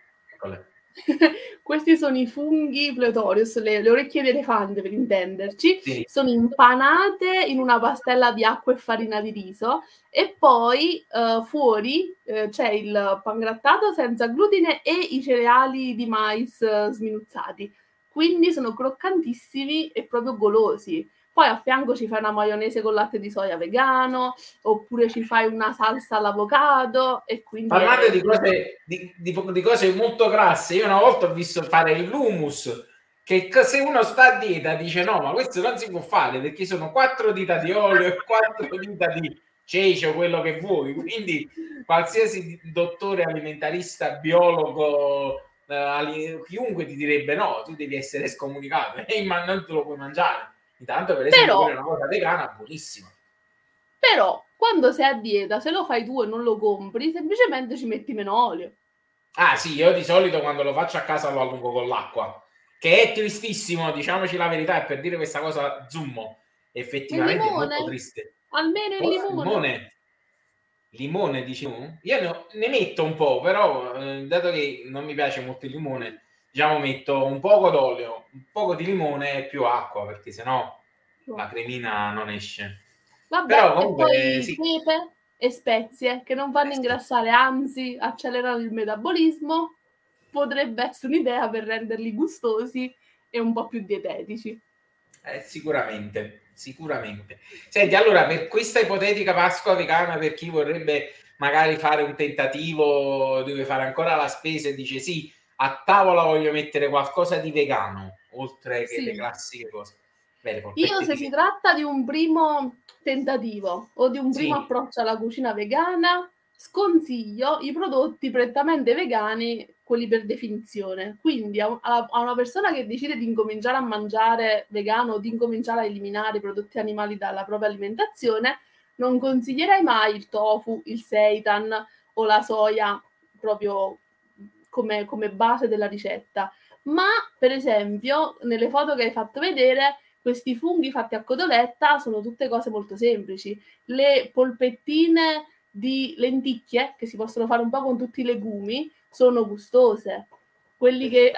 B: questi sono i funghi Pletorius, le, le, orecchie di elefante per intenderci, sì. sono impanate in una pastella di acqua e farina di riso e poi uh, fuori uh, c'è il pangrattato senza glutine e i cereali di mais uh, sminuzzati. Quindi sono croccantissimi e proprio golosi. Poi a fianco ci fai una maionese con latte di soia vegano, oppure ci fai una salsa all'avocado e quindi...
A: Parlate è... di, cose, di, di, di, cose molto grasse, io una volta ho visto fare l'humus, che se uno sta a dieta dice no, ma questo non si può fare perché sono quattro dita di olio e quattro dita di cece o quello che vuoi, quindi qualsiasi dottore alimentarista, biologo, eh, chiunque ti direbbe no, tu devi essere scomunicato e non te lo puoi mangiare Intanto, per esempio, però, una cosa vegana buonissima.
B: Però, quando sei a dieta, se lo fai tu e non lo compri, semplicemente ci metti meno olio.
A: Ah sì, io di solito quando lo faccio a casa lo allungo con l'acqua, che è tristissimo, diciamoci la verità, e per dire questa cosa zummo, effettivamente è molto triste.
B: Almeno il limone.
A: limone. Limone, diciamo? Io ne, ne metto un po', però eh, dato che non mi piace molto il limone, diciamo metto un poco d'olio, un poco di limone e più acqua, perché sennò la cremina non esce.
B: Vabbè, Però comunque, e poi sì. pepe e spezie che non fanno ingrassare, anzi accelerano il metabolismo, potrebbe essere un'idea per renderli gustosi e un po' più dietetici.
A: Eh, sicuramente, sicuramente. Senti, allora, per questa ipotetica Pasqua vegana, per chi vorrebbe magari fare un tentativo, deve fare ancora la spesa e dice sì, a tavola voglio mettere qualcosa di vegano, oltre che sì. le classiche cose.
B: Bene, Io se si tratta di un primo tentativo o di un primo sì. approccio alla cucina vegana, sconsiglio i prodotti prettamente vegani, quelli per definizione. Quindi a, a, a, una persona che decide di incominciare a mangiare vegano o di incominciare a eliminare i prodotti animali dalla propria alimentazione, non consiglierei mai il tofu, il seitan o la soia proprio come, come base della ricetta. Ma, per esempio, nelle foto che hai fatto vedere, questi funghi fatti a cotoletta sono tutte cose molto semplici. Le polpettine di lenticchie, che si possono fare un po' con tutti i legumi, sono gustose. Quelli che eh,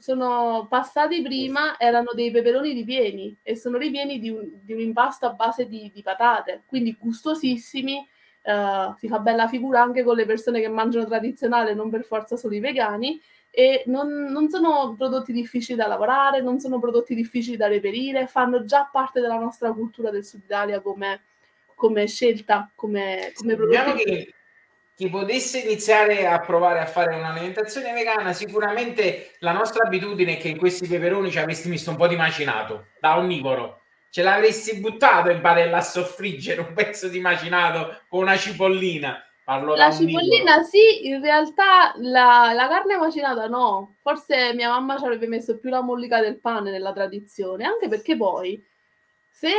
B: sono passati prima erano dei peperoni ripieni e sono ripieni di un, di un impasto a base di, di patate, quindi gustosissimi Uh, si fa bella figura anche con le persone che mangiano tradizionale, non per forza solo i vegani, e non, non, sono prodotti difficili da lavorare, non sono prodotti difficili da reperire, fanno già parte della nostra cultura del Sud Italia come, come scelta, come, come
A: prodotti. Diciamo che chi potesse iniziare a provare a fare un'alimentazione vegana, sicuramente la nostra abitudine è che in questi peperoni ci avresti messo un po' di macinato da onnivoro. Ce l'avresti buttato in padella a soffriggere un pezzo di macinato con una cipollina.
B: Parlo la cipollina sì, in realtà la, la, carne macinata no. Forse mia mamma ci avrebbe messo più la mollica del pane nella tradizione, anche perché poi se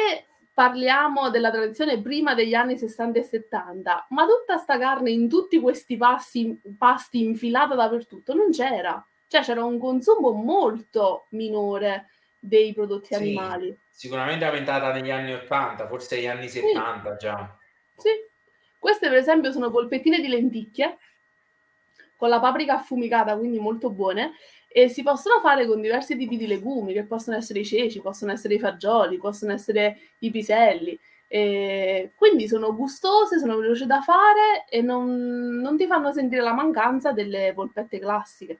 B: parliamo della tradizione prima degli anni 60 e 70, ma tutta sta carne in tutti questi passi, pasti infilata dappertutto non c'era. Cioè c'era un consumo molto minore dei prodotti sì, animali.
A: Sicuramente aumentata negli anni 80, forse negli anni 70
B: sì.
A: già.
B: Sì. Queste per esempio sono polpettine di lenticchie con la paprika affumicata, quindi molto buone, e si possono fare con diversi tipi di legumi, che possono essere i ceci, possono essere i fagioli, possono essere i piselli. E quindi sono gustose, sono veloci da fare e non, non ti fanno sentire la mancanza delle polpette classiche.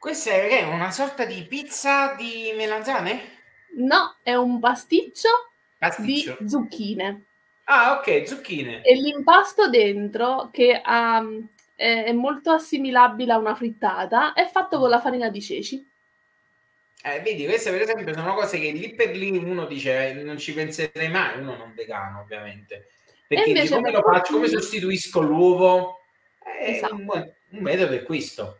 A: Questa è una sorta di pizza di melanzane?
B: No, è un pasticcio, pasticcio. di zucchine.
A: Ah, ok, zucchine.
B: E l'impasto dentro, che ha è molto assimilabile a una frittata, è fatto con la farina di ceci.
A: Eh, vedi, queste per esempio sono cose che lì per lì uno dice non ci penserei mai, uno non vegano ovviamente. Perché dice, come lo faccio, come sostituisco l'uovo? Eh, esatto. un, un, metodo è questo.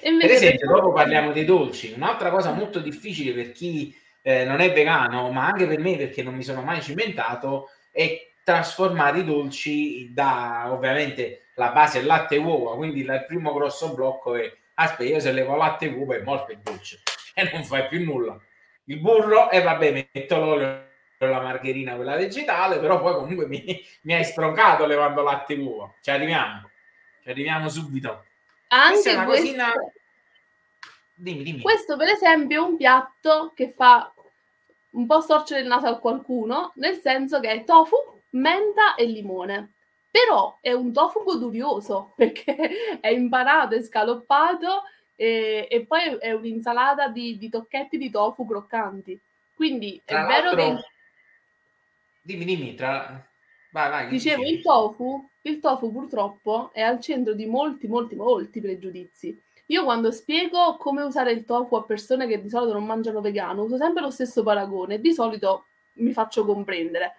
A: Per esempio, dopo parliamo dei dolci. Un'altra cosa molto difficile per chi eh, non è vegano, ma anche per me perché non mi sono mai cimentato, è trasformare i dolci da ovviamente la base è latte e uova, quindi il primo grosso blocco è aspetta, io se levo latte e uova è morto il dolce e non fai più nulla. Il burro e vabbè, metto l'olio la margherina quella vegetale, però poi comunque mi, mi hai stroncato levando latte e uova. Ci arriviamo, ci arriviamo subito.
B: Anche questo, cosina... dimmi, dimmi. questo per esempio è un piatto che fa un po' storcere il naso a qualcuno, nel senso che è tofu menta e limone. Però è un tofu godurioso perché è impanato, è scaloppato e, e poi è un'insalata di, di, tocchetti di tofu croccanti. Quindi tra è vero che...
A: Dimmi, dimmi, tra... Vai, vai,
B: Dicevo, il tofu, il tofu purtroppo è al centro di molti, molti, molti pregiudizi. Io quando spiego come usare il tofu a persone che di solito non mangiano vegano, uso sempre lo stesso paragone. Di solito mi faccio comprendere.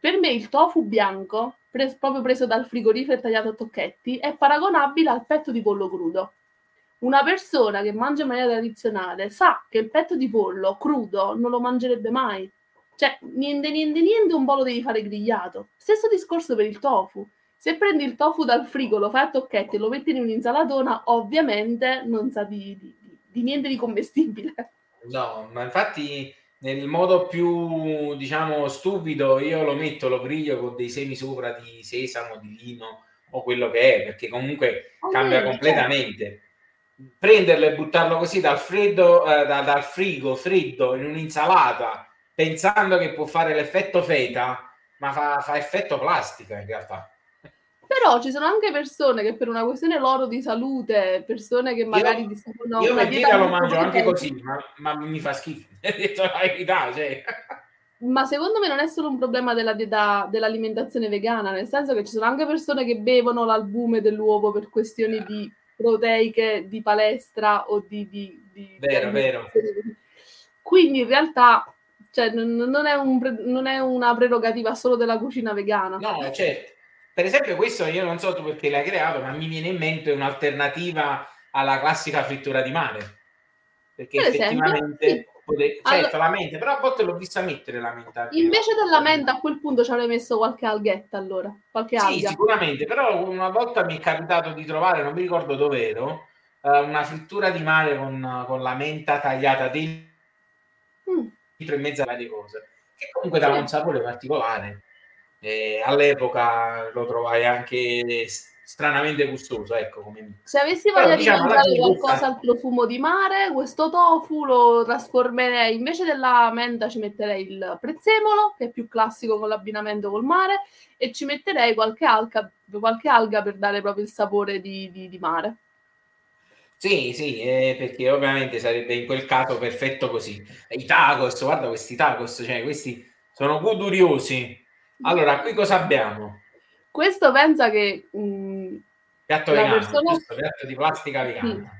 B: Per me il tofu bianco, pres- proprio preso dal frigorifero e tagliato a tocchetti, è paragonabile al petto di pollo crudo. Una persona che mangia in maniera tradizionale sa che il petto di pollo crudo non lo mangerebbe mai. Cioè, niente, niente, niente, un po' lo devi fare grigliato. Stesso discorso per il tofu. Se prendi il tofu dal frigo, lo fai a tocchetti e lo metti in un'insalatona, ovviamente non sa di, di, di niente di commestibile.
A: No, ma infatti nel modo più, diciamo, stupido, io lo metto, lo griglio con dei semi sopra di sesamo, di lino o quello che è, perché comunque oh, cambia certo. completamente. Prenderlo e buttarlo così dal freddo, eh, da, dal frigo freddo in un'insalata, pensando che può fare l'effetto feta, ma fa, fa effetto plastica in realtà.
B: Però ci sono anche persone che per una questione loro di salute, persone che magari io,
A: seguono io una dieta lo mangio anche così, ma, ma, mi fa schifo, detto la verità, cioè.
B: Ma secondo me non è solo un problema della dieta, dell'alimentazione vegana, nel senso che ci sono anche persone che bevono l'albume dell'uovo per questioni yeah. di proteiche, di palestra o di... di, di
A: vero, di vero.
B: Quindi in realtà cioè, non, è un, non è una prerogativa solo della cucina vegana.
A: No, certo per esempio, questo io non so tu perché l'hai creato, ma mi viene in mente un'alternativa alla classica frittura di mare. Perché per effettivamente esempio, sì. pote... certo allora, la menta, però a volte l'ho vista mettere la menta.
B: Invece della menta a quel punto ci avrei messo qualche alghetta allora, qualche
A: sì, alga. sicuramente, però una volta mi è capitato di trovare, non mi ricordo dove ero, eh, una frittura di mare con, con la menta tagliata dentro. In mezzo a varie cose, che comunque dava un sapore particolare. Eh, all'epoca lo trovai anche stranamente gustoso, ecco come...
B: Se avessi voglia di diciamo, mangiare qualcosa al profumo di mare, questo tofu lo trasformerei, invece della menta ci metterei il prezzemolo, che è più classico con l'abbinamento col mare, e ci metterei qualche alga, qualche alga per dare proprio il sapore di, di, di mare.
A: Sì, sì, eh, perché ovviamente sarebbe in quel caso perfetto così. I tacos, guarda questi tacos, cioè questi sono goduriosi, allora, qui cosa abbiamo?
B: Questo pensa che... Mh, mm,
A: piatto vegano, persona... piatto di plastica vegana.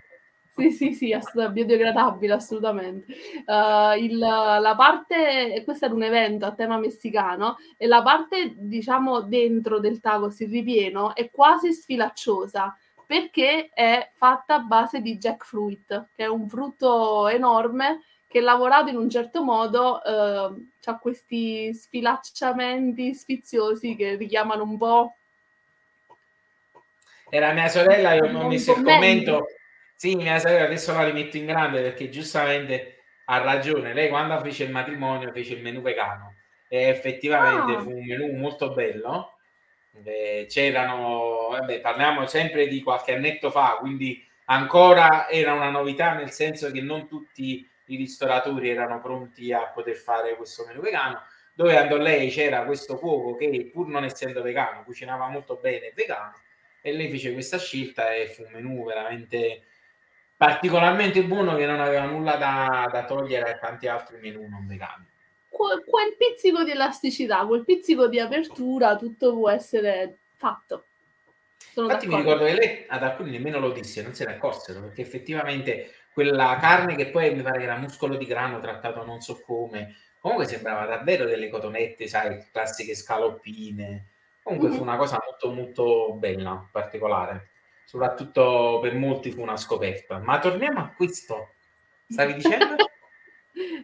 B: Sì, sì, sì, ass- biodegradabile, assolutamente. Uh, il, la parte, questo era un evento a tema messicano, e la parte, diciamo, dentro del tacos, il ripieno, è quasi sfilacciosa, perché è fatta a base di jackfruit, che è un frutto enorme che lavorato in un certo modo uh, ha questi sfilacciamenti sfiziosi che richiamano un po'...
A: Era mia sorella, io ho messo il commento sì, mia sorella adesso la rimetto in grande perché giustamente ha ragione. Lei quando fece il matrimonio fece il menù vegano e effettivamente ah. fu un menù molto bello. Eh, c'erano, vabbè, parliamo sempre di qualche annetto fa, quindi ancora era una novità nel senso che non tutti i ristoratori erano pronti a poter fare questo menù vegano. Dove andò lei c'era questo cuoco che pur non essendo vegano cucinava molto bene vegano e lei fece questa scelta e fu un menù veramente particolarmente buono che non aveva nulla da, da togliere a tanti altri menù non vegani.
B: Quel, pizzico di elasticità, quel pizzico di apertura, tutto può essere fatto.
A: Sono Infatti d'accordo. mi ricordo che lei ad alcuni nemmeno lo disse, non se ne accorsero, perché effettivamente quella carne che poi mi pare che era muscolo di grano trattato non so come, comunque sembrava davvero delle cotonette, sai, classiche scaloppine. Comunque mm-hmm. fu una cosa molto molto bella, particolare soprattutto per molti fu una scoperta. Ma torniamo a questo. Stavi dicendo?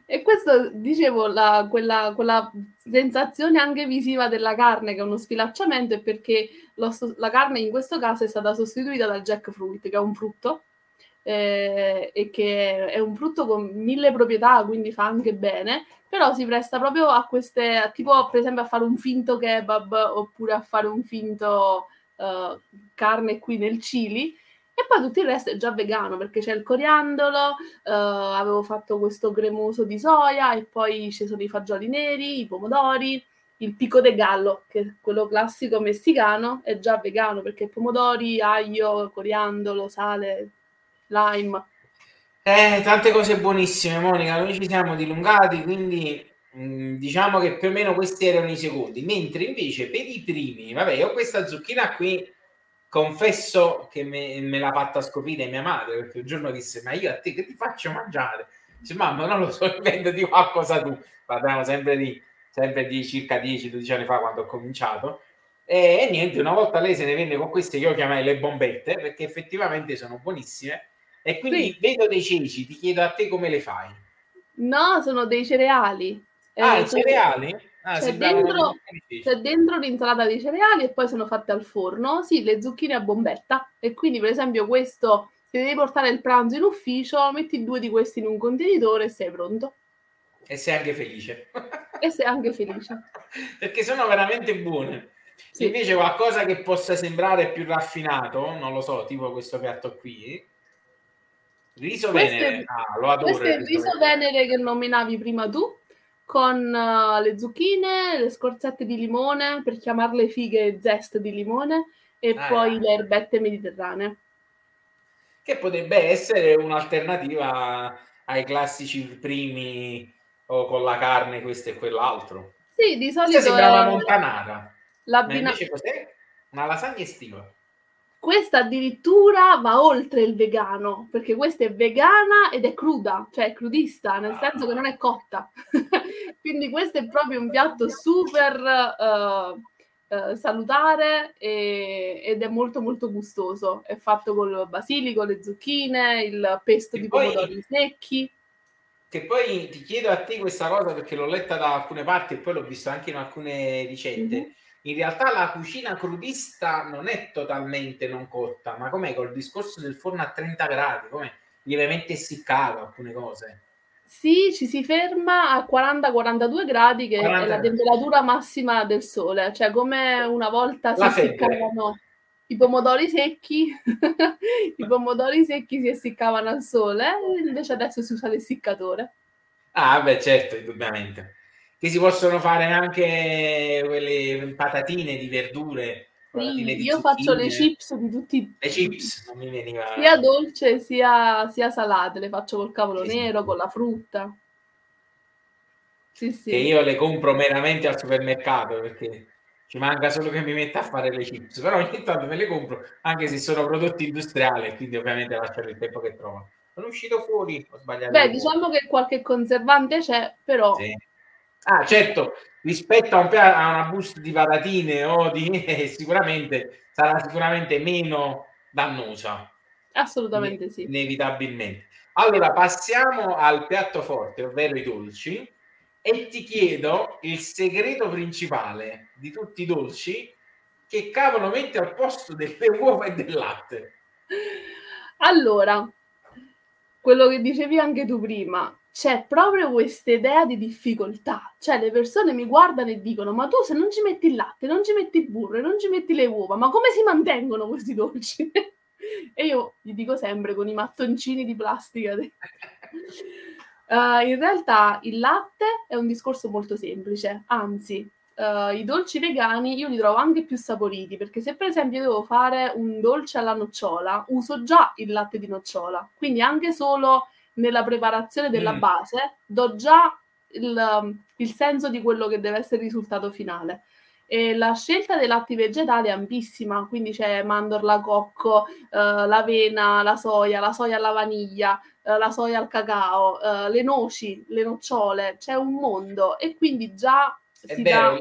B: e questo, dicevo, la, quella, quella, sensazione anche visiva della carne che è uno sfilacciamento è perché lo, la carne in questo caso è stata sostituita dal jackfruit, che è un frutto, eh, e che è un frutto con mille proprietà, quindi fa anche bene, però si presta proprio a queste, tipo per esempio a fare un finto kebab oppure a fare un finto uh, carne qui nel Cili e poi tutto il resto è già vegano perché c'è il coriandolo, uh, avevo fatto questo cremoso di soia e poi ci sono i fagioli neri, i pomodori, il pico de gallo, che è quello classico messicano, è già vegano perché pomodori, aglio, coriandolo, sale, lime.
A: Eh, tante cose buonissime, Monica. Noi ci siamo dilungati, quindi Mm, diciamo che più o meno questi erano i secondi, mentre invece per i primi, vabbè, io questa zucchina qui confesso che me, me l'ha fatta scoprire mia madre perché un giorno disse: Ma io a te che ti faccio mangiare? Dice, mamma, non lo so, inventati qualcosa tu. Parliamo sempre di, sempre di circa 10-12 anni fa quando ho cominciato. E, e, niente, una volta lei se ne venne con queste che io chiamai le bombette perché effettivamente sono buonissime. E quindi sì. vedo dei ceci, ti chiedo a te come le fai.
B: No, sono dei cereali.
A: Ah, eh, i cereali? Ah,
B: c'è, dentro, c'è dentro l'insalata di cereali e poi sono fatte al forno. Sì, le zucchine a bombetta. E quindi, per esempio, questo, se devi portare il pranzo in ufficio, metti due di questi in un contenitore e sei pronto.
A: E sei anche felice.
B: e sei anche felice.
A: Perché sono veramente buone. Sì. Invece qualcosa che possa sembrare più raffinato, non lo so, tipo questo piatto qui, riso questo venere. È, ah, lo adoro.
B: Questo è il riso, riso venere. venere che nominavi prima tu con uh, le zucchine, le scorzette di limone, per chiamarle fighe zest di limone, e ah, poi le erbette mediterranee.
A: Che potrebbe essere un'alternativa ai classici primi o con la carne, questo e quell'altro.
B: Sì, di solito...
A: Questa sembra una montanara. La bina... invece cos'è? Una lasagna estiva.
B: Questa addirittura va oltre il vegano, perché questa è vegana ed è cruda, cioè è crudista, nel senso che non è cotta. Quindi questo è proprio un piatto super uh, uh, salutare e, ed è molto molto gustoso. È fatto con il basilico, le zucchine, il pesto e di poi, pomodori secchi.
A: Che poi ti chiedo a te questa cosa perché l'ho letta da alcune parti e poi l'ho vista anche in alcune ricette. Mm-hmm in realtà la cucina crudista non è totalmente non cotta, ma com'è col discorso del forno a 30 gradi, come lievemente essiccato alcune cose.
B: Sì, ci si ferma a 40-42 gradi, che 40 è la temperatura massima del sole, cioè come una volta si essiccavano i pomodori secchi, i pomodori secchi si essiccavano al sole, invece adesso si usa l'essiccatore.
A: Ah, beh, certo, indubbiamente che si possono fare anche quelle patatine di verdure.
B: Sì, di io zucchine. faccio le chips di tutti
A: le chips, non mi veniva...
B: sia dolce sia, sia salate, le faccio col cavolo sì, nero, sì. con la frutta.
A: Sì, sì. Che io le compro meramente al supermercato perché ci manca solo che mi metta a fare le chips, però ogni tanto me le compro, anche se sono prodotti industriali, quindi ovviamente lasciare il tempo che trovo. Sono uscito fuori, ho sbagliato.
B: Beh, diciamo che qualche conservante c'è, però... Sì.
A: Ah, certo, rispetto a, un, a una busta di patatine o di... Eh, sicuramente sarà sicuramente meno dannosa.
B: Assolutamente ne- sì.
A: Inevitabilmente. Allora, passiamo al piatto forte, ovvero i dolci, e ti chiedo il segreto principale di tutti i dolci che cavolo metti al posto delle uova e del latte?
B: Allora, quello che dicevi anche tu prima, c'è proprio questa idea di difficoltà. Cioè, le persone mi guardano e dicono: Ma tu se non ci metti il latte, non ci metti il burro, non ci metti le uova, ma come si mantengono questi dolci? e io gli dico sempre con i mattoncini di plastica. uh, in realtà il latte è un discorso molto semplice, anzi, uh, i dolci vegani io li trovo anche più saporiti perché se per esempio devo fare un dolce alla nocciola, uso già il latte di nocciola, quindi anche solo nella preparazione della mm. base do già il, il senso di quello che deve essere il risultato finale. E la scelta dei latti vegetali è ampissima, quindi c'è mandorla, cocco, eh, l'avena, la soia, la soia alla vaniglia, eh, la soia al cacao, eh, le noci, le nocciole, c'è un mondo e quindi già
A: è si vero, dà...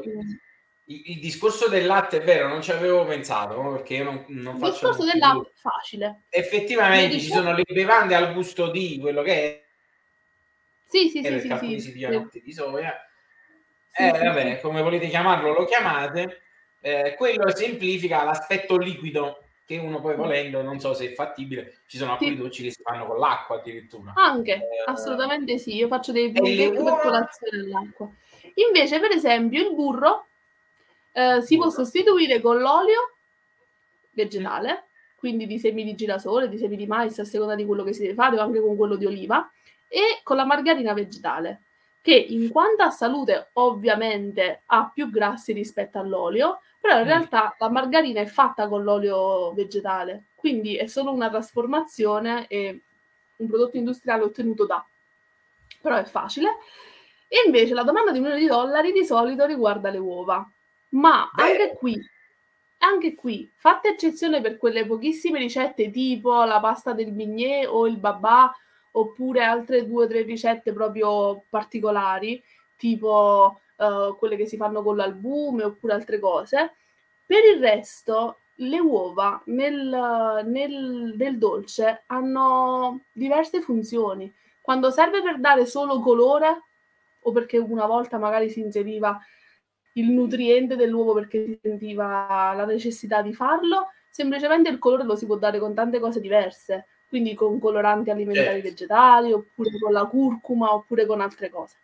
A: Il, il, discorso del latte è vero, non ci avevo pensato perché io non, non
B: il faccio... Il discorso del latte è facile.
A: Effettivamente ci sono le bevande al gusto di quello che è.
B: Sì, sì, sì, sì, sì,
A: si sì. di soia eh, vabbè, come volete chiamarlo, lo chiamate. Eh, quello semplifica l'aspetto liquido che uno poi volendo, non so se è fattibile, ci sono alcuni sì. dolci che si fanno con l'acqua addirittura.
B: Anche, eh, assolutamente sì, io faccio dei burro per colazione all'acqua. Invece, per esempio, il burro eh, si può sostituire con l'olio vegetale, quindi di semi di girasole, di semi di mais, a seconda di quello che si deve fare, o anche con quello di oliva, e con la margarina vegetale che in quanto a salute ovviamente ha più grassi rispetto all'olio, però in mm. realtà la margarina è fatta con l'olio vegetale, quindi è solo una trasformazione e un prodotto industriale ottenuto da. Però è facile. E invece la domanda di un milione di dollari di solito riguarda le uova. Ma Beh. anche qui, anche qui, fatta eccezione per quelle pochissime ricette tipo la pasta del bignè o il babà oppure altre due o tre ricette proprio particolari, tipo uh, quelle che si fanno con l'albume oppure altre cose. Per il resto, le uova nel, nel, nel dolce hanno diverse funzioni. Quando serve per dare solo colore, o perché una volta magari si inseriva il nutriente dell'uovo perché si sentiva la necessità di farlo, semplicemente il colore lo si può dare con tante cose diverse quindi con coloranti alimentari certo. vegetali, oppure con la curcuma, oppure con altre cose.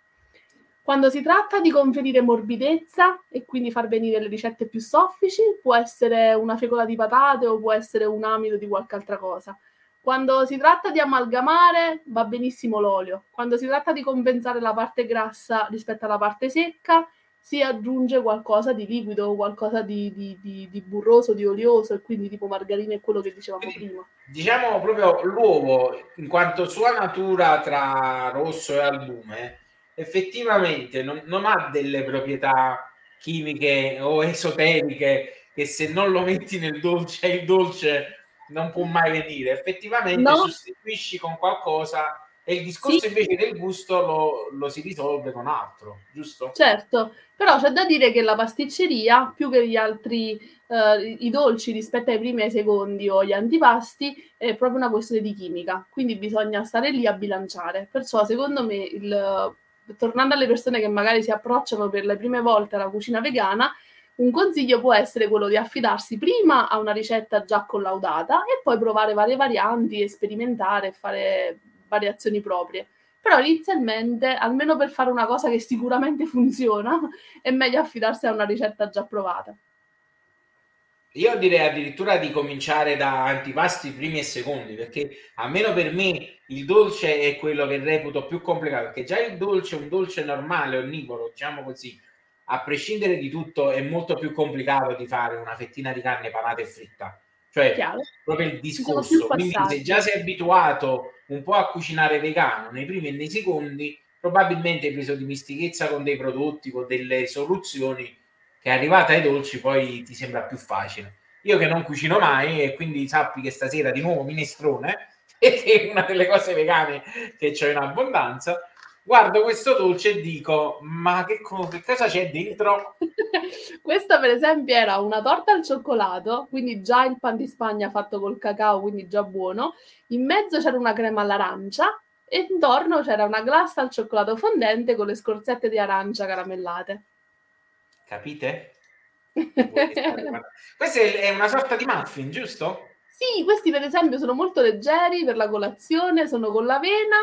B: Quando si tratta di conferire morbidezza e quindi far venire le ricette più soffici, può essere una fecola di patate o può essere un amido di qualche altra cosa. Quando si tratta di amalgamare, va benissimo l'olio. Quando si tratta di compensare la parte grassa rispetto alla parte secca, si aggiunge qualcosa di liquido, qualcosa di, di, di, di, burroso, di olioso e quindi tipo margarina è quello che dicevamo prima.
A: Diciamo proprio l'uovo, in quanto sua natura tra rosso e albume, effettivamente non, non ha delle proprietà chimiche o esoteriche che se non lo metti nel dolce, il dolce non può mai venire. Effettivamente no. sostituisci con qualcosa e il discorso sì. invece del gusto lo, lo, si risolve con altro, giusto?
B: Certo, però c'è da dire che la pasticceria, più che gli altri, eh, i dolci rispetto ai primi e ai secondi o gli antipasti, è proprio una questione di chimica, quindi bisogna stare lì a bilanciare. Perciò secondo me, il, tornando alle persone che magari si approcciano per le prime volte alla cucina vegana, un consiglio può essere quello di affidarsi prima a una ricetta già collaudata e poi provare varie varianti, sperimentare, fare variazioni proprie. Però inizialmente, almeno per fare una cosa che sicuramente funziona, è meglio affidarsi a una ricetta già provata.
A: Io direi addirittura di cominciare da antipasti primi e secondi, perché almeno per me il dolce è quello che reputo più complicato, perché già il dolce, un dolce normale, onnivoro, diciamo così, a prescindere di tutto, è molto più complicato di fare una fettina di carne panata e fritta. Cioè, Chiaro. proprio il discorso. Quindi se già sei abituato un po' a cucinare vegano nei primi e nei secondi, probabilmente preso dimestichezza con dei prodotti, con delle soluzioni che arrivata ai dolci poi ti sembra più facile. Io che non cucino mai e quindi sappi che stasera di nuovo minestrone, che è una delle cose vegane che c'è in abbondanza, guardo questo dolce e dico ma che, che cosa c'è dentro?
B: Questa per esempio era una torta al cioccolato, quindi già il pan di Spagna fatto col cacao, quindi già buono. In mezzo c'era una crema all'arancia e intorno c'era una glassa al cioccolato fondente con le scorzette di arancia caramellate.
A: Capite? Questa è una sorta di muffin, giusto?
B: Sì, questi per esempio sono molto leggeri per la colazione, sono con l'avena,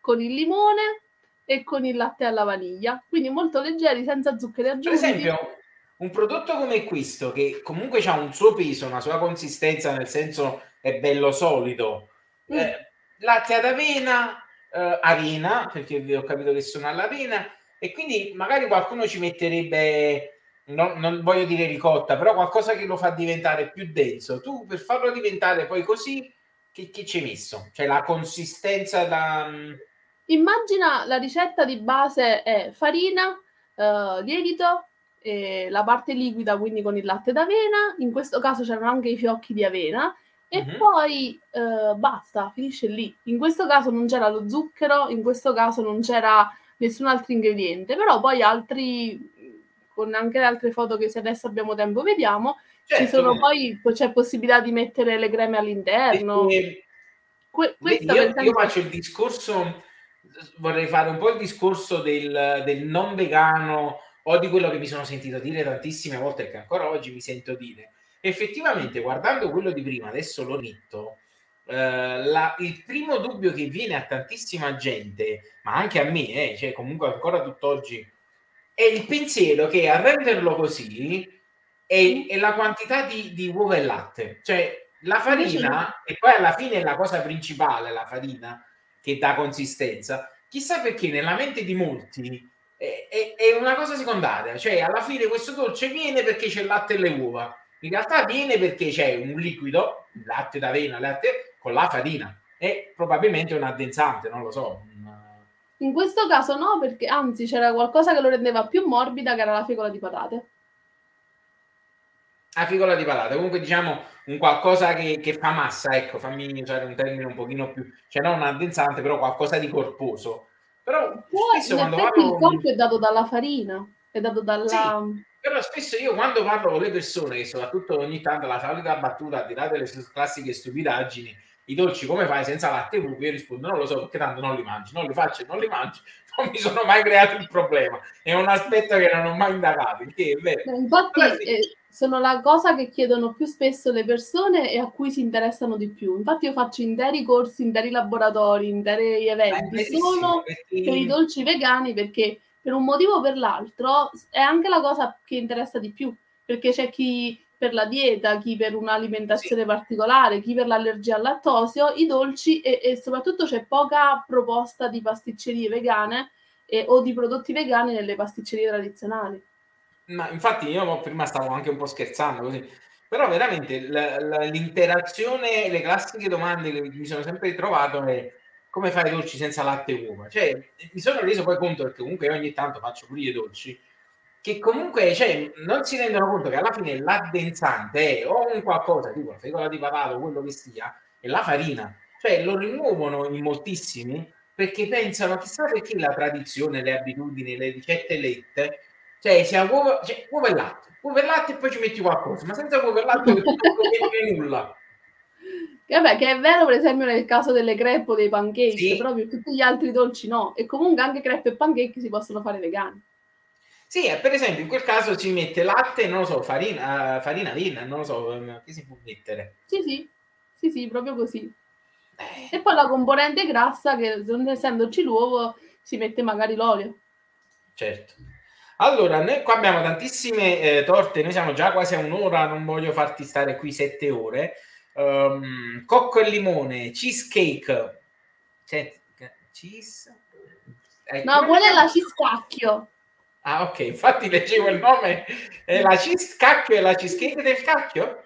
B: con il limone e con il latte alla vaniglia, quindi molto leggeri, senza zuccheri aggiunti.
A: Per esempio, un prodotto come questo, che comunque ha un suo peso, una sua consistenza, nel senso è bello solido, mm. eh, latte ad avena, eh, avena, perché ho capito che sono all'avena, e quindi magari qualcuno ci metterebbe non, non, voglio dire ricotta, però qualcosa che lo fa diventare più denso. Tu per farlo diventare poi così, che, che ci hai messo? Cioè la consistenza da... Mm,
B: Immagina la ricetta di base è farina, eh, lievito, la parte liquida quindi con il latte d'avena, in questo caso c'erano anche i fiocchi di avena e mm-hmm. poi eh, basta, finisce lì. In questo caso non c'era lo zucchero, in questo caso non c'era nessun altro ingrediente, però poi altri con anche le altre foto che se adesso abbiamo tempo vediamo, certo. ci sono poi c'è possibilità di mettere le creme all'interno.
A: Perché, que- io, esempio... io, faccio il discorso, vorrei fare un po' il discorso del, del non vegano o di quello che mi sono sentito dire tantissime volte e che ancora oggi mi sento dire. Effettivamente, guardando quello di prima, adesso lo netto, Uh, la, il primo dubbio che viene a tantissima gente, ma anche a me, eh, cioè comunque ancora tutt'oggi è il pensiero che a renderlo così è, è la quantità di, di, uova e latte. Cioè la farina, e poi alla fine è la cosa principale, la farina, che dà consistenza. Chissà perché nella mente di molti è, è, è una cosa secondaria. Cioè alla fine questo dolce viene perché c'è il latte e le uova. In realtà viene perché c'è un liquido, latte d'avena, latte con la farina e probabilmente un addensante, non lo so,
B: in questo caso no, perché anzi c'era qualcosa che lo rendeva più morbida, che era la fecola di patate.
A: La fecola di patate, comunque diciamo un qualcosa che, che, fa massa, ecco, fammi usare un termine un pochino più, cioè non un addensante, però qualcosa di corposo. Però
B: spesso quando parlo... il corpo è dato dalla farina, è dato dalla...
A: Sì, però spesso io quando parlo con le persone, soprattutto ogni tanto la solita battuta, al di là delle classiche stupidaggini, i dolci come fai senza latte crudo? Io rispondo non lo so perché tanto non li mangi, non li faccio e non li mangi, non mi sono mai creato il problema. È un aspetto che non ho mai indagato, il che è vero.
B: Infatti eh, sono la cosa che chiedono più spesso le persone e a cui si interessano di più. Infatti io faccio interi corsi, interi laboratori, interi eventi solo perché... per i dolci vegani perché per un motivo o per l'altro è anche la cosa che interessa di più, perché c'è chi per la dieta, chi per un'alimentazione sì. particolare, chi per l'allergia al lattosio, i dolci e, e soprattutto c'è poca proposta di pasticcerie vegane e, o di prodotti vegani nelle pasticcerie tradizionali.
A: Ma infatti io prima stavo anche un po' scherzando così, però veramente l'interazione, le classiche domande che mi sono sempre ritrovato è come fare i dolci senza latte e uova? Cioè, mi sono reso poi conto che comunque ogni tanto faccio pure i dolci che comunque cioè, non si rendono conto che alla fine l'addensante è o un qualcosa tipo la fecola di patata o quello che sia, e la farina, cioè lo rimuovono in moltissimi perché pensano chissà perché la tradizione, le abitudini, le ricette lette, cioè sia uova, cioè, uova e latte, uova e latte e poi ci metti qualcosa, ma senza uova e latte non viene nulla.
B: Vabbè, che è vero per esempio nel caso delle crepe o dei pancake, sì. però per tutti gli altri dolci no. E comunque anche crepe e pancake si possono fare vegani.
A: Sì, eh, per esempio, in quel caso ci mette latte, non lo so, farina, farina vina, non lo so, ehm, che si può mettere.
B: Sì, sì, sì, sì, proprio così. Eh. E poi la componente grassa, che non essendoci l'uovo, si mette magari l'olio.
A: Certo. Allora, noi qua abbiamo tantissime eh, torte, noi siamo già quasi a un'ora, non voglio farti stare qui sette ore. Um, cocco e limone, cheesecake. Cioè, cheese?
B: Eh, no, qual è la cheesecacchio?
A: Ah, ok, infatti leggevo il nome. È la cheese cacchio e la cheesecake del cacchio?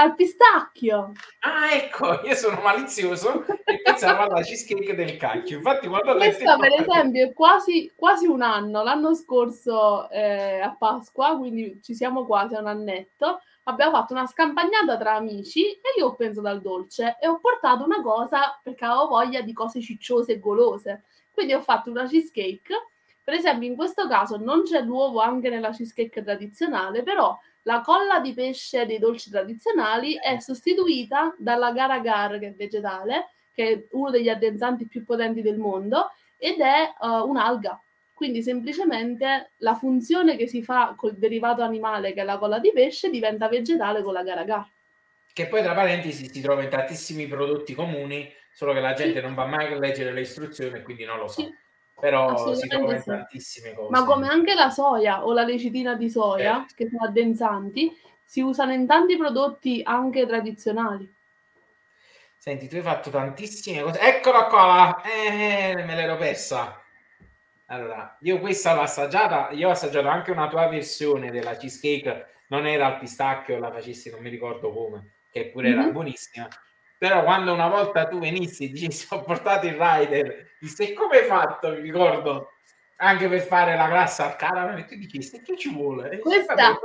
B: Al pistacchio.
A: Ah, ecco, io sono malizioso e pensavo alla cheesecake del cacchio. Infatti quando
B: Questa per esempio è quasi, quasi un anno, l'anno scorso eh, a Pasqua, quindi ci siamo quasi a un annetto, abbiamo fatto una scampagnata tra amici e io ho pensato al dolce e ho portato una cosa perché avevo voglia di cose cicciose e golose. Quindi ho fatto una cheesecake. Per esempio, in questo caso non c'è l'uovo anche nella cheesecake tradizionale, però la colla di pesce dei dolci tradizionali è sostituita dalla gara gar, che è vegetale, che è uno degli addensanti più potenti del mondo, ed è uh, un'alga. Quindi semplicemente la funzione che si fa col derivato animale, che è la colla di pesce, diventa vegetale con la gara gar.
A: Che poi, tra parentesi, si trova in tantissimi prodotti comuni, solo che la gente sì. non va mai a leggere le istruzioni e quindi non lo sa. Sì però si trova in tantissime cose.
B: Ma come anche la soia o la lecitina di soia, eh. che sono addensanti, si usano in tanti prodotti anche tradizionali.
A: Senti, tu hai fatto tantissime cose. Eccola qua, eh, me l'ero persa. Allora, io questa l'ho assaggiata, io ho assaggiato anche una tua versione della cheesecake, non era al pistacchio, la facessi, non mi ricordo come, che pure mm-hmm. era mhm. buonissima però quando una volta tu venissi e dici ho portato il rider, dici come hai fatto, mi ricordo, anche per fare la grassa al caravan e tu dici che ci vuole?
B: Questa,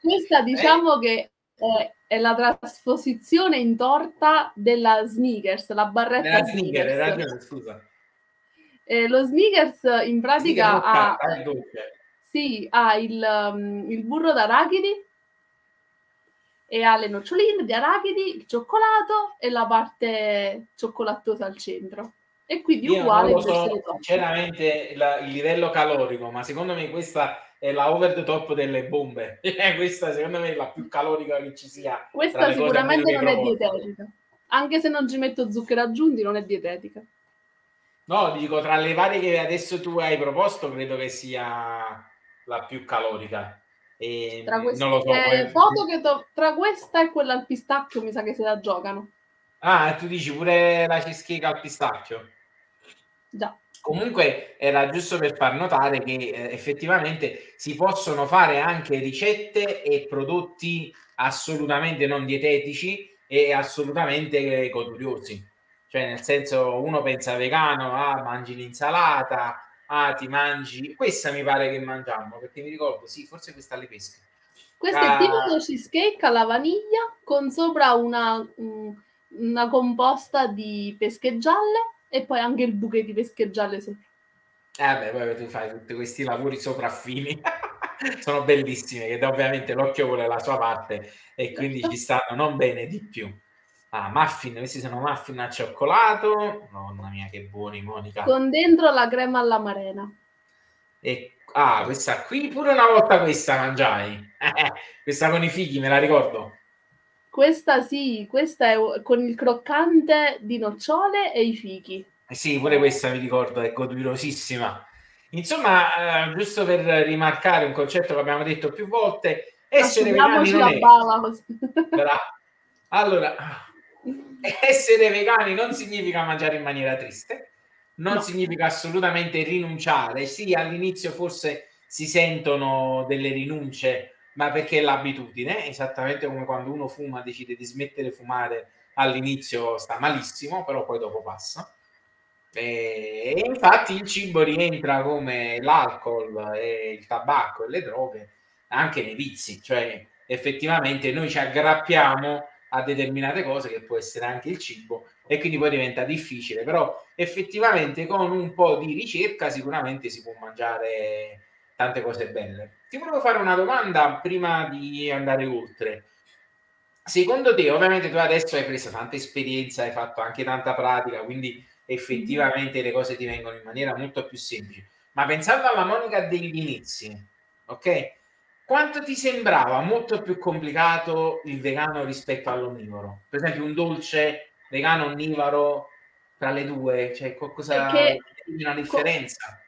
B: questa diciamo eh. che è, è, la trasposizione in torta della sneakers, la barretta
A: della sneakers. Hai ragione, scusa.
B: Eh, lo sneakers in pratica ha, sì, ha il, um, il burro d'arachidi e ha le noccioline di arachidi, il cioccolato e la parte cioccolatosa al centro. E quindi Io uguale
A: non so sinceramente la, il livello calorico, ma secondo me questa è la over the top delle bombe. questa secondo me è la più calorica che ci sia.
B: Questa sicuramente non è dietetica. Anche se non ci metto zucchero aggiunti, non è dietetica.
A: No, dico, tra le varie che adesso tu hai proposto, credo che sia la più calorica. E
B: tra queste non lo so, poi... foto che to- tra questa e quella al pistacchio mi sa che se la giocano.
A: Ah, tu dici pure la cheesecake al pistacchio?
B: Già.
A: Comunque era giusto per far notare che eh, effettivamente si possono fare anche ricette e prodotti assolutamente non dietetici e assolutamente goduriosi. Cioè, nel senso, uno pensa vegano, ah, mangi l'insalata, ah ti mangi, questa mi pare che mangiamo, perché mi ricordo, sì, forse questa alle pesche.
B: Questo ah. è tipo cheesecake alla vaniglia con sopra una, una composta di pesche gialle e poi anche il bouquet di pesche gialle sopra.
A: Eh beh, poi tu fai tutti questi lavori sopraffini. Sono bellissime, che ovviamente l'occhio vuole la sua parte e quindi ci stanno non bene di più. Ah, muffin, questi sono muffin al cioccolato. Mamma mia, che buoni, Monica.
B: Con dentro la crema alla marena.
A: E, ah, questa qui pure una volta questa mangiai. questa con i fighi, me la ricordo.
B: Questa sì, questa è con il croccante di nocciole e i fichi.
A: Eh sì, pure questa mi ricordo, è godurosissima. Insomma, eh, giusto per rimarcare un concetto che abbiamo detto più volte, essere vegani non è... Allora, essere vegani non significa mangiare in maniera triste, non no. significa assolutamente rinunciare. Sì, all'inizio forse si sentono delle rinunce, ma perché è l'abitudine, esattamente come quando uno fuma, decide di smettere di fumare all'inizio sta malissimo, però poi dopo passa. E infatti il cibo rientra come l'alcol e il tabacco e le droghe anche nei vizi, cioè effettivamente noi ci aggrappiamo a determinate cose, che può essere anche il cibo, e quindi poi diventa difficile. Però effettivamente con un po' di ricerca sicuramente si può mangiare tante cose belle. Ti volevo fare una domanda prima di andare oltre. Secondo te, ovviamente tu adesso hai preso tanta esperienza, hai fatto anche tanta pratica, quindi effettivamente le cose ti vengono in maniera molto più semplice. Ma pensando alla Monica degli inizi, ok? Quanto ti sembrava molto più complicato il vegano rispetto all'onnivoro? Per esempio, un dolce vegano onnivoro tra le due, cioè qualcosa Perché una differenza?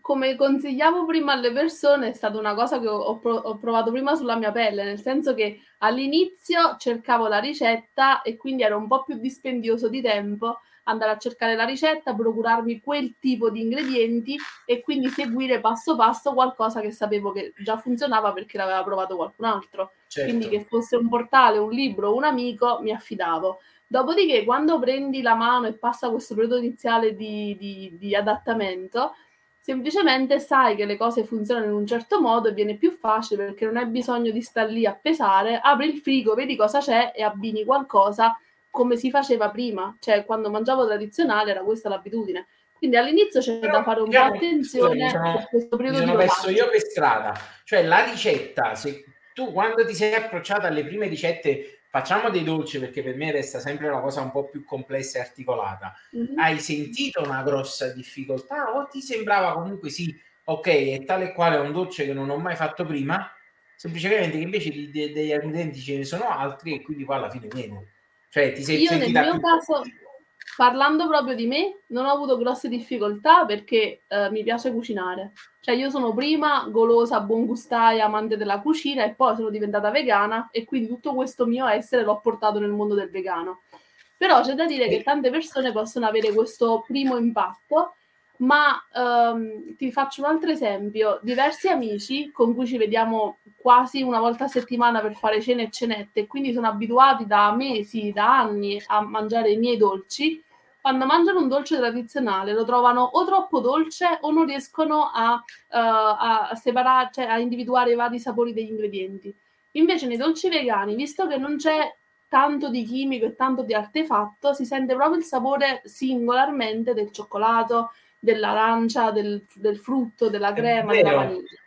B: come consigliavo prima alle persone, è stata una cosa che ho, ho, provato prima sulla mia pelle, nel senso che all'inizio cercavo la ricetta e quindi era un po' più dispendioso di tempo andare a cercare la ricetta, procurarmi quel tipo di ingredienti e quindi seguire passo passo qualcosa che sapevo che già funzionava perché l'aveva provato qualcun altro. certo. quindi che fosse un portale, un libro, un amico, mi affidavo. Dopodiché, quando prendi la mano e passa questo periodo iniziale di, di, di adattamento, semplicemente sai che le cose funzionano in un certo modo e viene più facile perché non hai bisogno di star lì a pesare, apri il frigo, vedi cosa c'è e abbini qualcosa come si faceva prima, cioè quando mangiavo tradizionale era questa l'abitudine. Quindi all'inizio c'è Però, da fare un po' attenzione
A: sono, per questo periodo mi sono di messo io per strada, cioè la ricetta, se tu quando ti sei approcciata alle prime ricette facciamo dei dolci perché per me resta sempre una cosa un po' più complessa e articolata. Mm-hmm. Hai sentito una grossa difficoltà o ti sembrava comunque sì, ok, è tale e quale un dolce che non ho mai fatto prima, semplicemente che invece di, de, degli ingredienti ce ne sono altri e quindi poi alla fine viene. Cioè ti sei
B: Io nel mio più... caso parlando proprio di me, non ho avuto grosse difficoltà perché eh, mi piace cucinare. Cioè, io sono prima golosa, buongustaia, amante della cucina e poi sono diventata vegana e quindi tutto questo mio essere l'ho portato nel mondo del vegano. Però c'è da dire che tante persone possono avere questo primo impatto ma um, ti faccio un altro esempio. Diversi amici con cui ci vediamo quasi una volta a settimana per fare cene e cenette, quindi sono abituati da mesi, da anni a mangiare i miei dolci. Quando mangiano un dolce tradizionale lo trovano o troppo dolce o non riescono a, uh, a separare, cioè a individuare i vari sapori degli ingredienti. Invece nei dolci vegani, visto che non c'è tanto di chimico e tanto di artefatto, si sente proprio il sapore singolarmente del cioccolato, dell'arancia, del, del frutto, della crema, della vaniglia.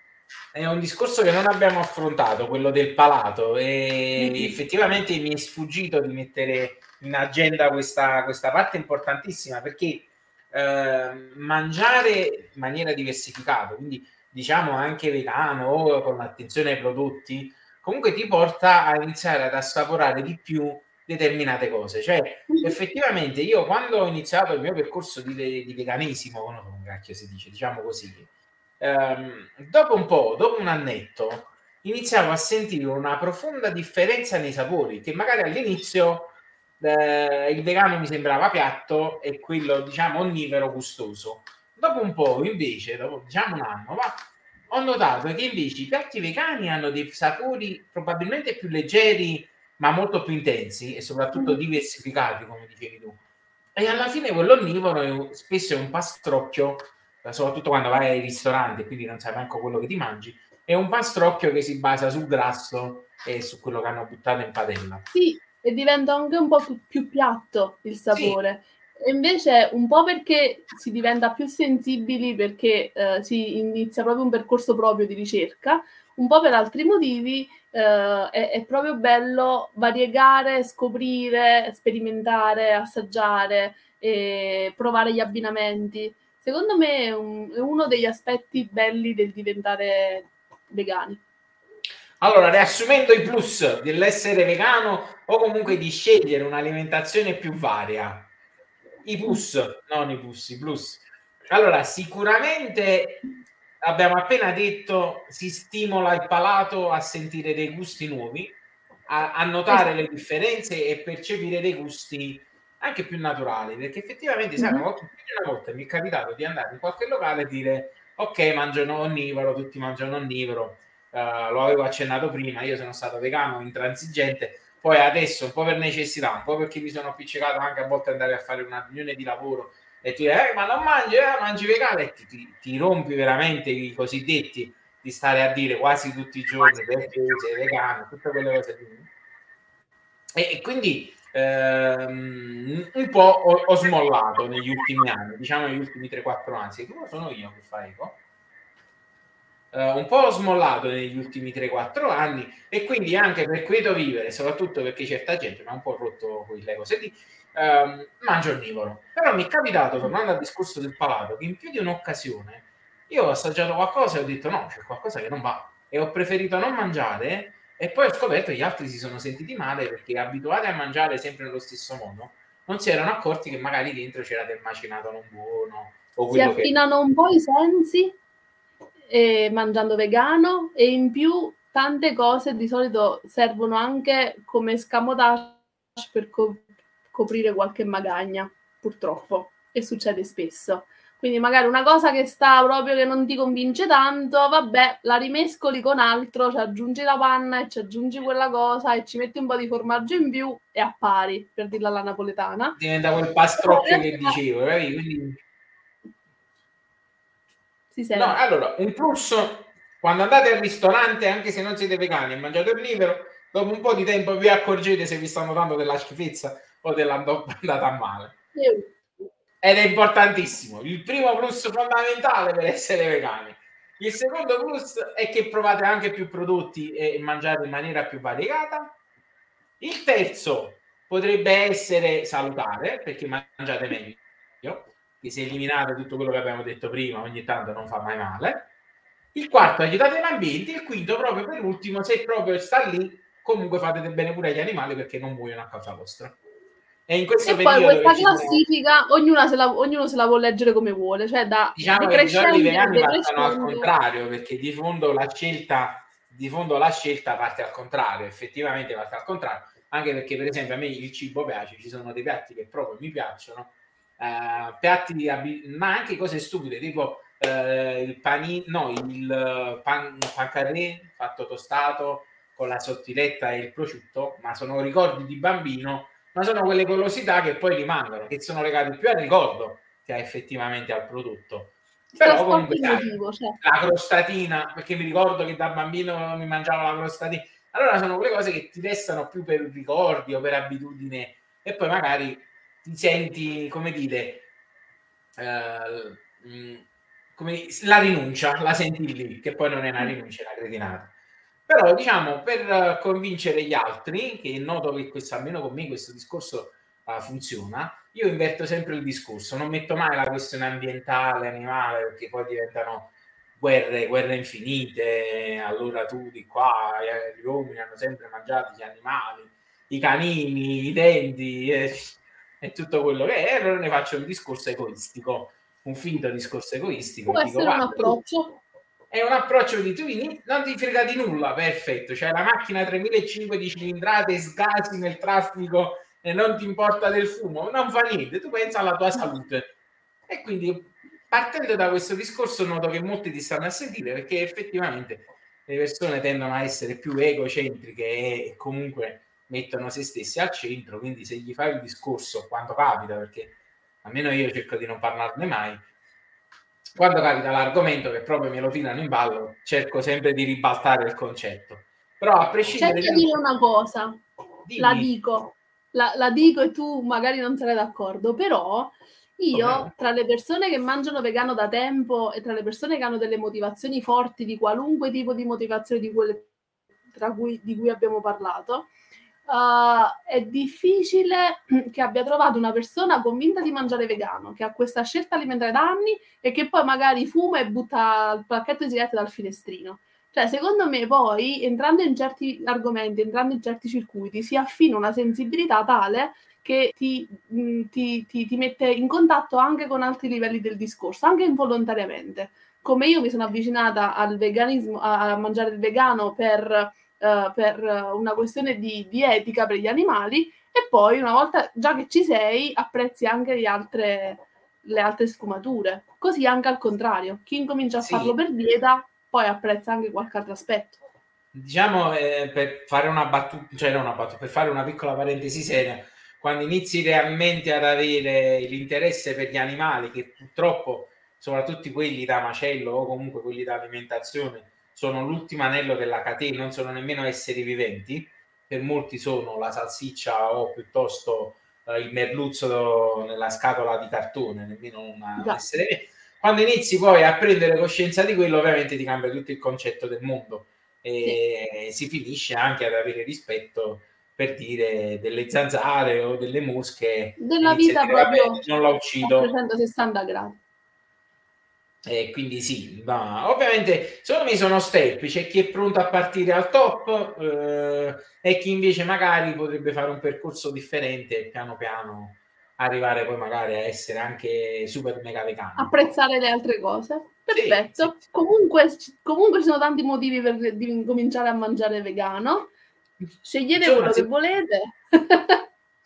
A: È un discorso che non abbiamo affrontato, quello del palato, e mm-hmm. effettivamente mi è sfuggito di mettere in agenda questa, questa parte importantissima perché eh, mangiare in maniera diversificata, quindi diciamo anche vegano o con attenzione ai prodotti, comunque ti porta a iniziare ad assaporare di più determinate cose. Cioè, mm-hmm. effettivamente, io quando ho iniziato il mio percorso di, di veganesimo, non cacchio si dice, diciamo così, ehm, dopo un po', dopo un annetto, iniziavo a sentire una profonda differenza nei sapori, che magari all'inizio eh, il vegano mi sembrava piatto e quello, diciamo, onnivoro gustoso. Dopo un po', invece, dopo diciamo un anno, va, ho notato che invece i piatti vegani hanno dei sapori probabilmente più leggeri, ma molto più intensi e soprattutto mm. diversificati, come dicevi tu. E alla fine quello onnivoro è, spesso è un pastrocchio, eh, soprattutto quando vai ai ristoranti, quindi non sai manco quello che ti mangi, è un pastrocchio che si basa sul grasso e su quello che hanno buttato in padella.
B: Sì, e diventa anche un po' più, più piatto il sapore. Sì. E invece un po' perché si diventa più sensibili, perché eh, si inizia proprio un percorso proprio di ricerca, un po' per altri motivi eh, è, è, proprio bello variegare, scoprire, sperimentare, assaggiare, provare gli abbinamenti. Secondo me è, un, è uno degli aspetti belli del diventare vegani.
A: Allora, riassumendo i plus dell'essere vegano o comunque di scegliere un'alimentazione più varia, i plus, non i plus, i plus. Allora, sicuramente abbiamo appena detto, si stimola il palato a sentire dei gusti nuovi, a, a notare le differenze e percepire dei gusti anche più naturali, perché effettivamente, sai, una mhm. volta, una volta mi è capitato di andare in qualche locale e dire ok, mangiano onnivoro, tutti mangiano onnivoro, uh, lo avevo accennato prima, io sono stato vegano, intransigente, poi adesso un po' per necessità, un po' perché mi sono appiccicato anche a volte andare a fare una riunione di lavoro e tu dici, eh, ma non mangi, eh, mangi vegano e ti, ti, ti, rompi veramente i cosiddetti di stare a dire quasi tutti i giorni perché sei vegano, tutte quelle cose lì. E, e quindi ehm, un po' ho, ho, smollato negli ultimi anni, diciamo negli ultimi 3-4 anni, tu sono io che fa eco. Uh, un po' ho smollato negli ultimi 3-4 anni e quindi anche per questo vivere, soprattutto perché certa gente mi ha un po' rotto quelle cose lì, ehm, mangio onnivoro. Però mi è capitato, tornando al discorso del palato, che in più di un'occasione io ho assaggiato qualcosa e ho detto no, c'è qualcosa che non va e ho preferito non mangiare e poi ho scoperto che gli altri si sono sentiti male perché abituati a mangiare sempre nello stesso modo non si erano accorti che magari dentro c'era del macinato non buono
B: o si affinano che... un po' i sensi eh, mangiando vegano e in più tante cose di solito servono anche come scamotage per, co- coprire qualche magagna, purtroppo, e succede spesso. Quindi magari una cosa che sta proprio che non ti convince tanto, vabbè, la rimescoli con altro, ci aggiungi la panna e ci aggiungi quella cosa e ci metti un po' di formaggio in più e appari, per dirla alla napoletana.
A: Diventa quel pastrocchio che dicevo, quindi... Si no, allora, un plus, quando andate al ristorante, anche se non siete vegani e mangiate il libero, dopo un po' di tempo vi accorgete se vi stanno dando della schifezza o dell'andata a male. Sì ed è importantissimo. Il primo plus fondamentale per essere vegani. Il secondo plus è che provate anche più prodotti e mangiate in maniera più variegata. Il terzo potrebbe essere salutare perché mangiate meglio, che se eliminate tutto quello che abbiamo detto prima, ogni tanto non fa mai male. Il quarto, aiutate l'ambiente. Il quinto, proprio per ultimo, se proprio sta lì, comunque fate del bene pure agli animali perché non muoiono a causa vostra.
B: E, in questo e poi questa classifica ognuno se, la, ognuno se, la, può leggere come vuole, cioè da
A: diciamo che i giorni vegani partono al contrario, perché di fondo la scelta di fondo la scelta parte al contrario, effettivamente parte al contrario, anche perché per esempio a me il cibo piace, ci sono dei piatti che proprio mi piacciono, eh, piatti di ma anche cose stupide, tipo eh, il panino, no, il pan, pan carré fatto tostato con la sottiletta e il prosciutto, ma sono ricordi di bambino ma sono quelle golosità che poi rimangono, che sono legate più al ricordo che effettivamente al prodotto. Però comunque sai, cioè. la crostatina, perché mi ricordo che da bambino mi mangiavo la crostatina. Allora sono quelle cose che ti restano più per ricordi o per abitudine e poi magari ti senti, come dire, eh, mm, come, la rinuncia, la senti lì, che poi non è una rinuncia, è una cretinata. Però, diciamo, per convincere gli altri, che noto che questo, almeno con me questo discorso uh, funziona, io inverto sempre il discorso, non metto mai la questione ambientale, animale, perché poi diventano guerre, guerre infinite, allora tu di qua, gli uomini hanno sempre mangiato gli animali, i canini, i denti e, e tutto quello che è, allora ne faccio un discorso egoistico, un finto discorso egoistico.
B: Può essere dico, un approccio
A: è un approccio di tu non ti frega di nulla, perfetto, c'è la macchina 3500 di cilindrate, sgasi nel traffico e non ti importa del fumo, non fa niente, tu pensa alla tua salute. E quindi partendo da questo discorso noto che molti ti stanno a sentire perché effettivamente le persone tendono a essere più egocentriche e comunque mettono se stessi al centro, quindi se gli fai il discorso quando capita, perché almeno io cerco di non parlarne mai, quando capita l'argomento che proprio me lo tirano in ballo, cerco sempre di ribaltare il concetto. Però a prescindere...
B: Cerco di dire una cosa, Dimmi. la dico, la, la, dico e tu magari non sarai d'accordo, però io okay. tra le persone che mangiano vegano da tempo e tra le persone che hanno delle motivazioni forti di qualunque tipo di motivazione di quelle tra cui, di cui abbiamo parlato, Uh, è difficile che abbia trovato una persona convinta di mangiare vegano, che ha questa scelta alimentare da anni e che poi magari fuma e butta il pacchetto di sigarette dal finestrino. Cioè, secondo me, poi entrando in certi argomenti, entrando in certi circuiti, si affina una sensibilità tale che ti, mh, ti, ti, ti mette in contatto anche con altri livelli del discorso, anche involontariamente. Come io mi sono avvicinata al veganismo, a mangiare il vegano per uh, per una questione di, di, etica per gli animali e poi una volta già che ci sei apprezzi anche le altre, le altre sfumature. Così anche al contrario, chi incomincia a sì. farlo per dieta poi apprezza anche qualche altro aspetto.
A: Diciamo eh, per fare una battuta, cioè non una battuta, per fare una piccola parentesi seria, quando inizi realmente ad avere l'interesse per gli animali, che purtroppo soprattutto quelli da macello o comunque quelli da alimentazione sono l'ultimo anello della catena, non sono nemmeno esseri viventi, per molti sono la salsiccia o piuttosto eh, il merluzzo nella scatola di cartone, nemmeno un essere vivente. Quando inizi poi a prendere coscienza di quello, ovviamente ti cambia tutto il concetto del mondo e sì. si finisce anche ad avere rispetto per dire delle zanzare o delle mosche.
B: Della vita proprio non la uccido. 360 gradi.
A: Eh, quindi sì, ma ovviamente secondo me sono step, c'è chi è pronto a partire al top eh, e chi invece magari potrebbe fare un percorso differente piano piano arrivare poi magari a essere anche super mega vegano.
B: Apprezzare le altre cose. Perfetto. Sì. Comunque, comunque ci sono tanti motivi per di cominciare a mangiare vegano. Scegliete Insomma, quello che volete.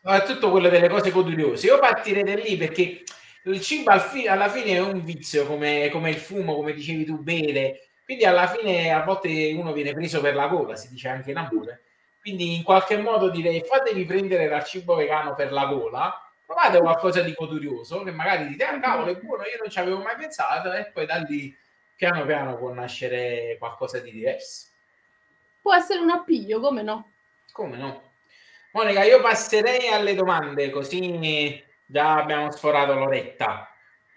A: Soprattutto quello delle cose curiose. Io partirei da lì perché il cibo al fi- alla fine è un vizio come, come il fumo, come dicevi tu, bere. Quindi alla fine a volte uno viene preso per la gola, si dice anche in amore. Quindi in qualche modo direi fatevi prendere dal cibo vegano per la gola, provate qualcosa di godurioso che magari dite, ah cavolo è buono, io non ci avevo mai pensato e poi da lì piano piano può nascere qualcosa di diverso.
B: Può essere un appiglio, come no?
A: Come no? Monica, io passerei alle domande così già abbiamo sforato l'oretta.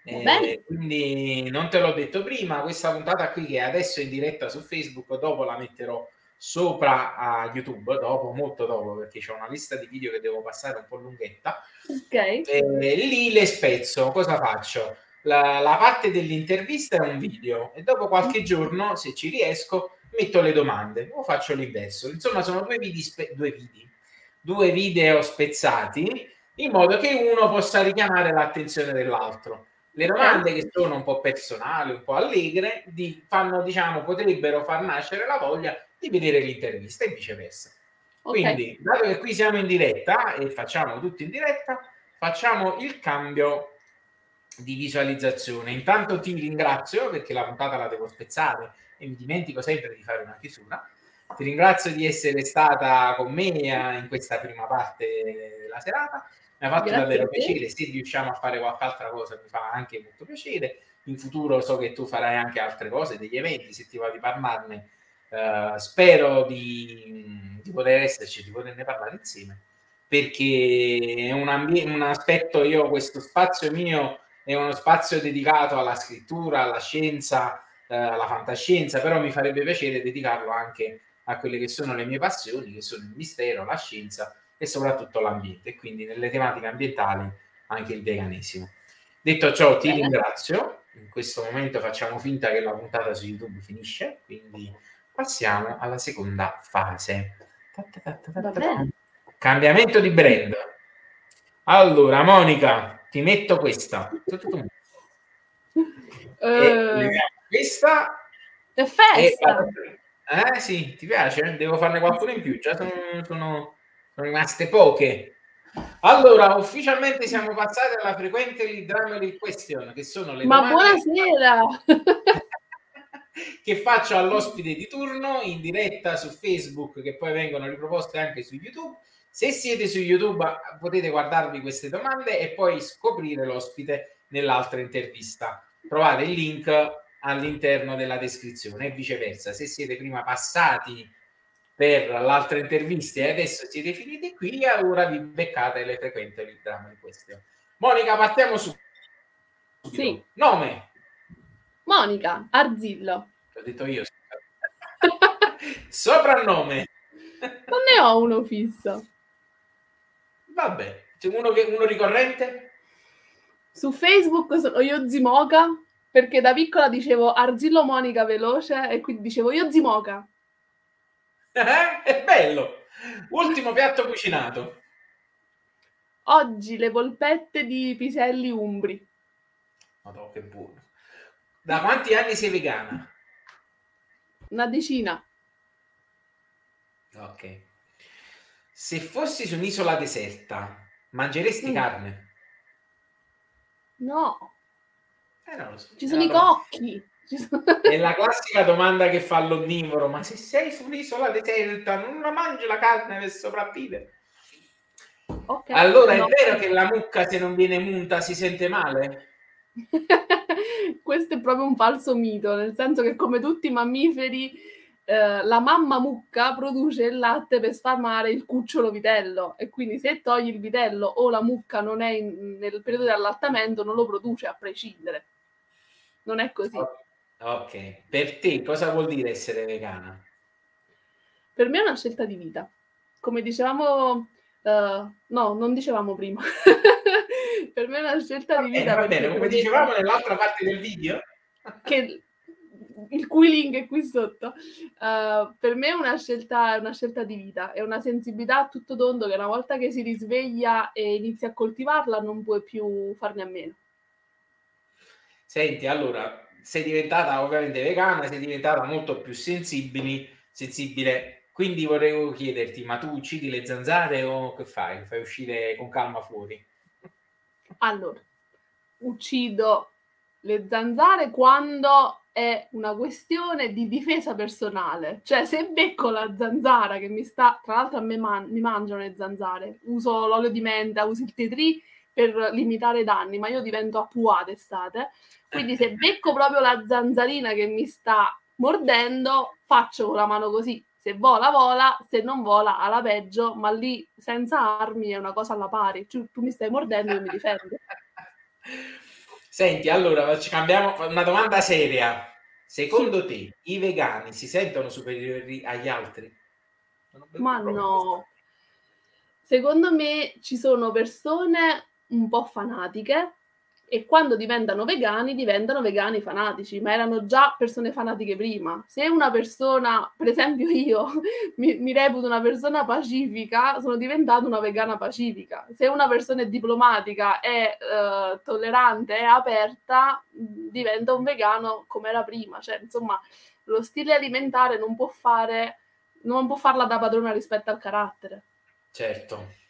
A: Eh, quindi non te l'ho detto prima, questa puntata qui che adesso è in diretta su Facebook, dopo la metterò sopra a YouTube, dopo, molto dopo, perché c'è una lista di video che devo passare un po' lunghetta.
B: Ok.
A: E lì le spezzo, cosa faccio? La, la, parte dell'intervista è un video e dopo qualche giorno, se ci riesco, metto le domande o faccio l'inverso. Insomma, sono due video, spe- due, video, due video spezzati in modo che uno possa richiamare l'attenzione dell'altro. Le domande che sono un po' personali, un po' allegre, di, fanno, diciamo, potrebbero far nascere la voglia di vedere l'intervista e viceversa. Okay. Quindi, dato che qui siamo in diretta e facciamo tutto in diretta, facciamo il cambio di visualizzazione. Intanto ti ringrazio perché la puntata la devo spezzare e mi dimentico sempre di fare una chiusura. Ti ringrazio di essere stata con me in questa prima parte della serata mi ha fatto Grazie davvero piacere. Se riusciamo a fare qualche altra cosa, mi fa anche molto piacere. In futuro so che tu farai anche altre cose, degli eventi, se ti va di parlarne. Uh, spero di, di, poter esserci, di poterne parlare insieme, perché è un, ambi- un aspetto, io questo spazio mio è uno spazio dedicato alla scrittura, alla scienza, uh, alla fantascienza, però mi farebbe piacere dedicarlo anche a quelle che sono le mie passioni, che sono il mistero, la scienza e soprattutto l'ambiente, quindi nelle tematiche ambientali anche il veganesimo. Detto ciò, ti ringrazio. In questo momento facciamo finta che la puntata su YouTube finisce, quindi passiamo alla seconda fase. Cambiamento di brand. Allora, Monica, ti metto questa. Uh, questa
B: è festa.
A: Eh sì, ti piace? Devo farne qualcuno in più. Già sono, sono sono rimaste poche. Allora, ufficialmente siamo passati alla frequente lead question, che sono le
B: Ma buonasera!
A: che faccio all'ospite di turno in diretta su Facebook, che poi vengono riproposte anche su YouTube. Se siete su YouTube potete guardarvi queste domande e poi scoprire l'ospite nell'altra intervista. Trovate il link all'interno della descrizione e viceversa. Se siete prima passati per l'altra intervista e adesso siete finiti qui e ora vi beccate le frequenti il dramma in questione. Monica, partiamo su.
B: Sì.
A: Nome.
B: Monica Arzillo.
A: L'ho detto io. Soprannome.
B: Non ne ho uno fisso.
A: Vabbè, c'è uno, che, uno ricorrente?
B: Su Facebook sono io Zimoca, perché da piccola dicevo Arzillo Monica veloce e quindi dicevo io Zimoca.
A: È bello. Ultimo piatto cucinato.
B: Oggi le polpette di piselli umbri.
A: Madonna, che buono. Da quanti anni sei vegana?
B: Una decina.
A: Ok. Se fossi su un'isola deserta, mangeresti mm. carne?
B: No.
A: Eh, so.
B: Ci sono allora... i cocchi.
A: È la classica domanda che fa l'onnivoro, ma se sei su un'isola deserta non la mangi la carne per sopravvivere? Okay, allora no. è vero che la mucca se non viene munta si sente male?
B: Questo è proprio un falso mito, nel senso che come tutti i mammiferi eh, la mamma mucca produce il latte per sfamare il cucciolo vitello e quindi se togli il vitello o la mucca non è in, nel periodo di allattamento non lo produce a prescindere. Non è così. Okay.
A: Ok, per te cosa vuol dire essere vegana?
B: Per me è una scelta di vita. Come dicevamo, uh, no, non dicevamo prima. per me è una scelta di vita.
A: Eh, va bene, come dicevamo nell'altra parte del video.
B: che il cui link è qui sotto. Uh, per me è una scelta, una scelta di vita, è una sensibilità a tutto tondo che una volta che si risveglia e inizia a coltivarla non puoi più farne a meno.
A: Senti, allora, sei diventata ovviamente vegana, sei diventata molto più sensibile, sensibile. Quindi vorrei chiederti, ma tu uccidi le zanzare o che fai? Fai uscire con calma fuori?
B: Allora, uccido le zanzare quando è una questione di difesa personale. Cioè, se becco la zanzara che mi sta, tra l'altro a me man- mi mangiano le zanzare, uso l'olio di menta, uso il tetri per limitare i danni, ma io divento appuata estate. Quindi se becco proprio la zanzarina che mi sta mordendo, faccio con la mano così. Se vola, vola, se non vola, alla peggio, ma lì senza armi è una cosa alla pari. Tu, tu mi stai mordendo e io mi difendo.
A: Senti, allora cambiamo una domanda seria. Secondo sì. te i vegani si sentono superiori agli altri?
B: Ma no. Secondo me ci sono persone un po' fanatiche e quando diventano vegani diventano vegani fanatici, ma erano già persone fanatiche prima. Se una persona, per esempio io, mi, mi reputo una persona pacifica, sono diventata una vegana pacifica. Se una persona è diplomatica, è uh, tollerante, è aperta, diventa un vegano come era prima. Cioè, insomma, lo stile alimentare non può fare, non può farla da padrona rispetto al carattere.
A: Certo.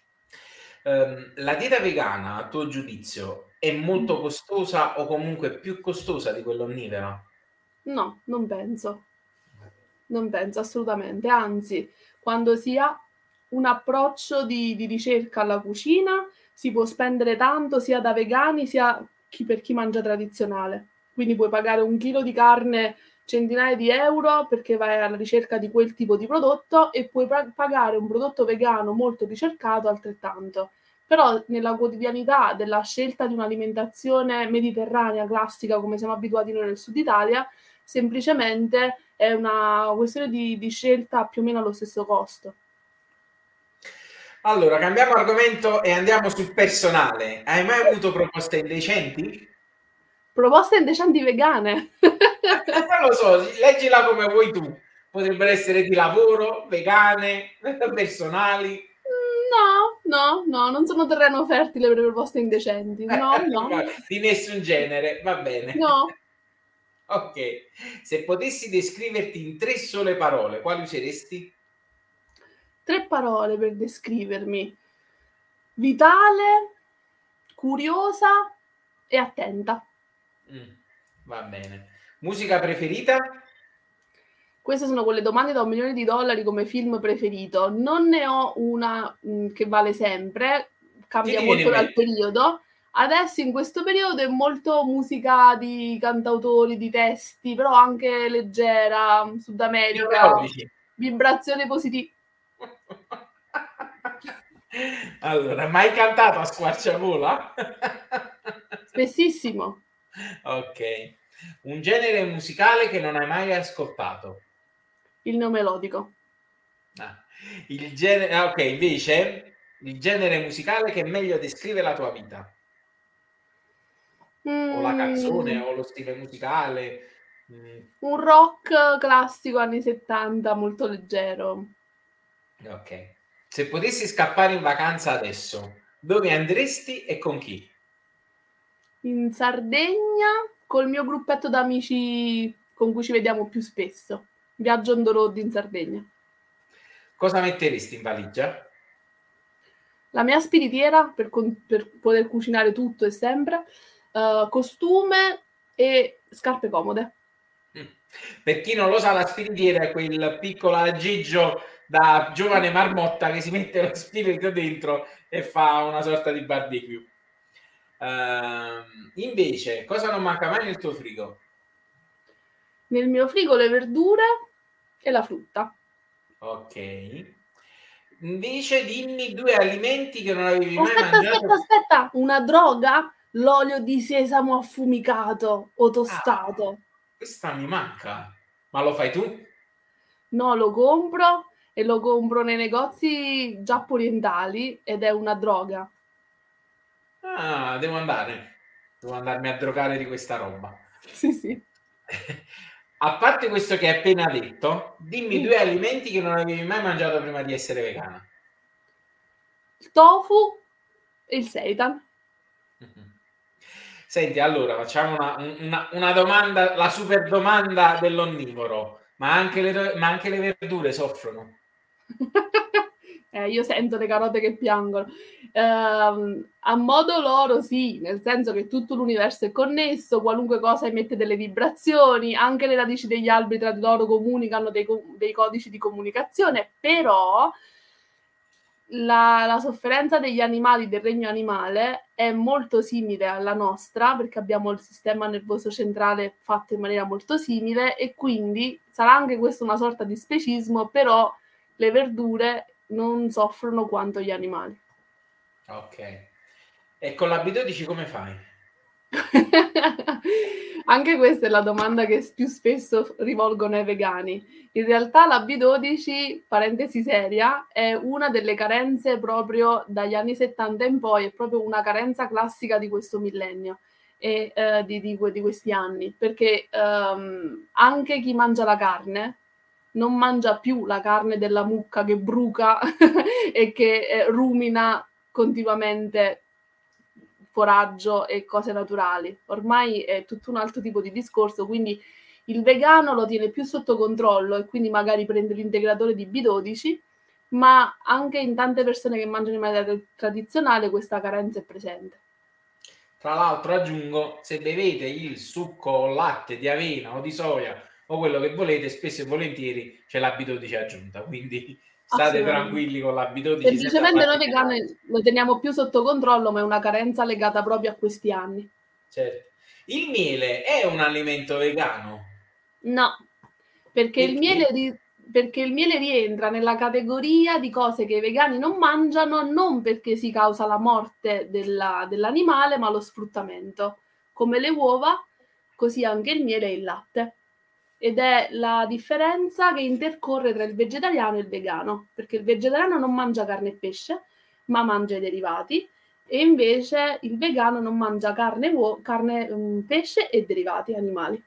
A: Um, la dieta vegana, a tuo giudizio, è molto costosa o comunque più costosa di quella onnivora?
B: No, non penso. Non penso assolutamente. Anzi, quando si ha un approccio di, di ricerca alla cucina, si può spendere tanto sia da vegani sia chi, per chi mangia tradizionale. Quindi puoi pagare un chilo di carne centinaia di euro perché vai alla ricerca di quel tipo di prodotto e puoi pagare un prodotto vegano molto ricercato altrettanto però nella quotidianità della scelta di un'alimentazione mediterranea classica come siamo abituati noi nel sud Italia, semplicemente è una questione di, di scelta più o meno allo stesso costo.
A: Allora, cambiamo argomento e andiamo sul personale. Hai mai avuto proposte indecenti?
B: Proposte indecenti vegane?
A: non lo so, leggila come vuoi tu. Potrebbero essere di lavoro, vegane, personali.
B: No, no, no, non sono terreno fertile per proposte indecenti. No, no.
A: Di nessun genere, va bene.
B: No.
A: Ok, se potessi descriverti in tre sole parole, quali useresti?
B: Tre parole per descrivermi. Vitale, curiosa e attenta.
A: Mm, va bene. Musica preferita?
B: Queste sono quelle domande da un milione di dollari come film preferito. Non ne ho una mh, mm, che vale sempre, cambia molto dal periodo. Adesso in questo periodo è molto musica di cantautori, di testi, però anche leggera, Sud America, vibrazione positiva.
A: allora, mai cantato a squarciagola?
B: Spessissimo.
A: Ok. Un genere musicale che non hai mai ascoltato?
B: il neomelodico.
A: Ah, il genere, ah, ok, invece il genere musicale che meglio descrive la tua vita. Mm. O la canzone o lo stile musicale.
B: Mm. Un rock classico anni 70, molto leggero.
A: Ok. Se potessi scappare in vacanza adesso, dove andresti e con chi?
B: In Sardegna, col mio gruppetto d'amici con cui ci vediamo più spesso. Viaggio on the road in Sardegna.
A: Cosa metteresti in valigia?
B: La mia spiritiera per, per poter cucinare tutto e sempre, uh, costume e scarpe comode.
A: Mm. Per chi non lo sa, la spiritiera è quel piccolo aggeggio da giovane marmotta che si mette lo spirito dentro e fa una sorta di barbecue. Uh, invece, cosa non manca mai nel tuo frigo?
B: Nel mio frigo le verdure e la frutta.
A: Ok. Invece dimmi due alimenti che non avevi
B: aspetta,
A: mai mangiato.
B: Aspetta, aspetta, una droga? L'olio di sesamo affumicato o tostato. Ah,
A: questa mi manca. Ma lo fai tu?
B: No, lo compro e lo compro nei negozi giappo-orientali ed è una droga.
A: Ah, devo andare. Devo andarmi a drogare di questa roba.
B: Sì, sì.
A: A parte questo che hai appena detto, dimmi due alimenti che non avevi mai mangiato prima di essere vegana.
B: Il tofu e il seitan.
A: Senti, allora facciamo una, una, una, domanda, la super domanda dell'onnivoro, ma anche le, ma anche le verdure soffrono?
B: Eh, io sento le carote che piangono. Eh, a modo loro, sì, nel senso che tutto l'universo è connesso, qualunque cosa emette delle vibrazioni, anche le radici degli alberi tra di loro comunicano dei, dei codici di comunicazione, però la, la, sofferenza degli animali del regno animale è molto simile alla nostra perché abbiamo il sistema nervoso centrale fatto in maniera molto simile e quindi sarà anche questo una sorta di specismo, però le verdure non soffrono quanto gli animali.
A: Ok. E con la B12 come fai?
B: Anche questa è la domanda che più spesso rivolgono ai vegani. In realtà la B12, parentesi seria, è una delle carenze proprio dagli anni 70 in poi, è proprio una carenza classica di questo millennio e eh, di, di, di, questi anni, perché ehm, anche chi mangia la carne non mangia più la carne della mucca che bruca e che eh, rumina continuamente foraggio e cose naturali. Ormai è tutto un altro tipo di discorso, quindi il vegano lo tiene più sotto controllo e quindi magari prende l'integratore di B12, ma anche in tante persone che mangiano in maniera tradizionale questa carenza è presente.
A: Tra l'altro aggiungo, se bevete il succo o latte di avena o di soia o quello che volete, spesso e volentieri c'è la B12 aggiunta, quindi state tranquilli con la B12.
B: Semplicemente noi vegani lo teniamo più sotto controllo, ma è una carenza legata proprio a questi anni.
A: Certo. Il miele è un alimento vegano?
B: No, perché, il miele, ri- perché il miele rientra nella categoria di cose che i vegani non mangiano non perché si causa la morte della, dell'animale, ma lo sfruttamento. Come le uova, così anche il miele e il latte ed è la differenza che intercorre tra il vegetariano e il vegano, perché il vegetariano non mangia carne e pesce, ma mangia i derivati, e invece il vegano non mangia carne, uo- carne um, pesce e derivati animali.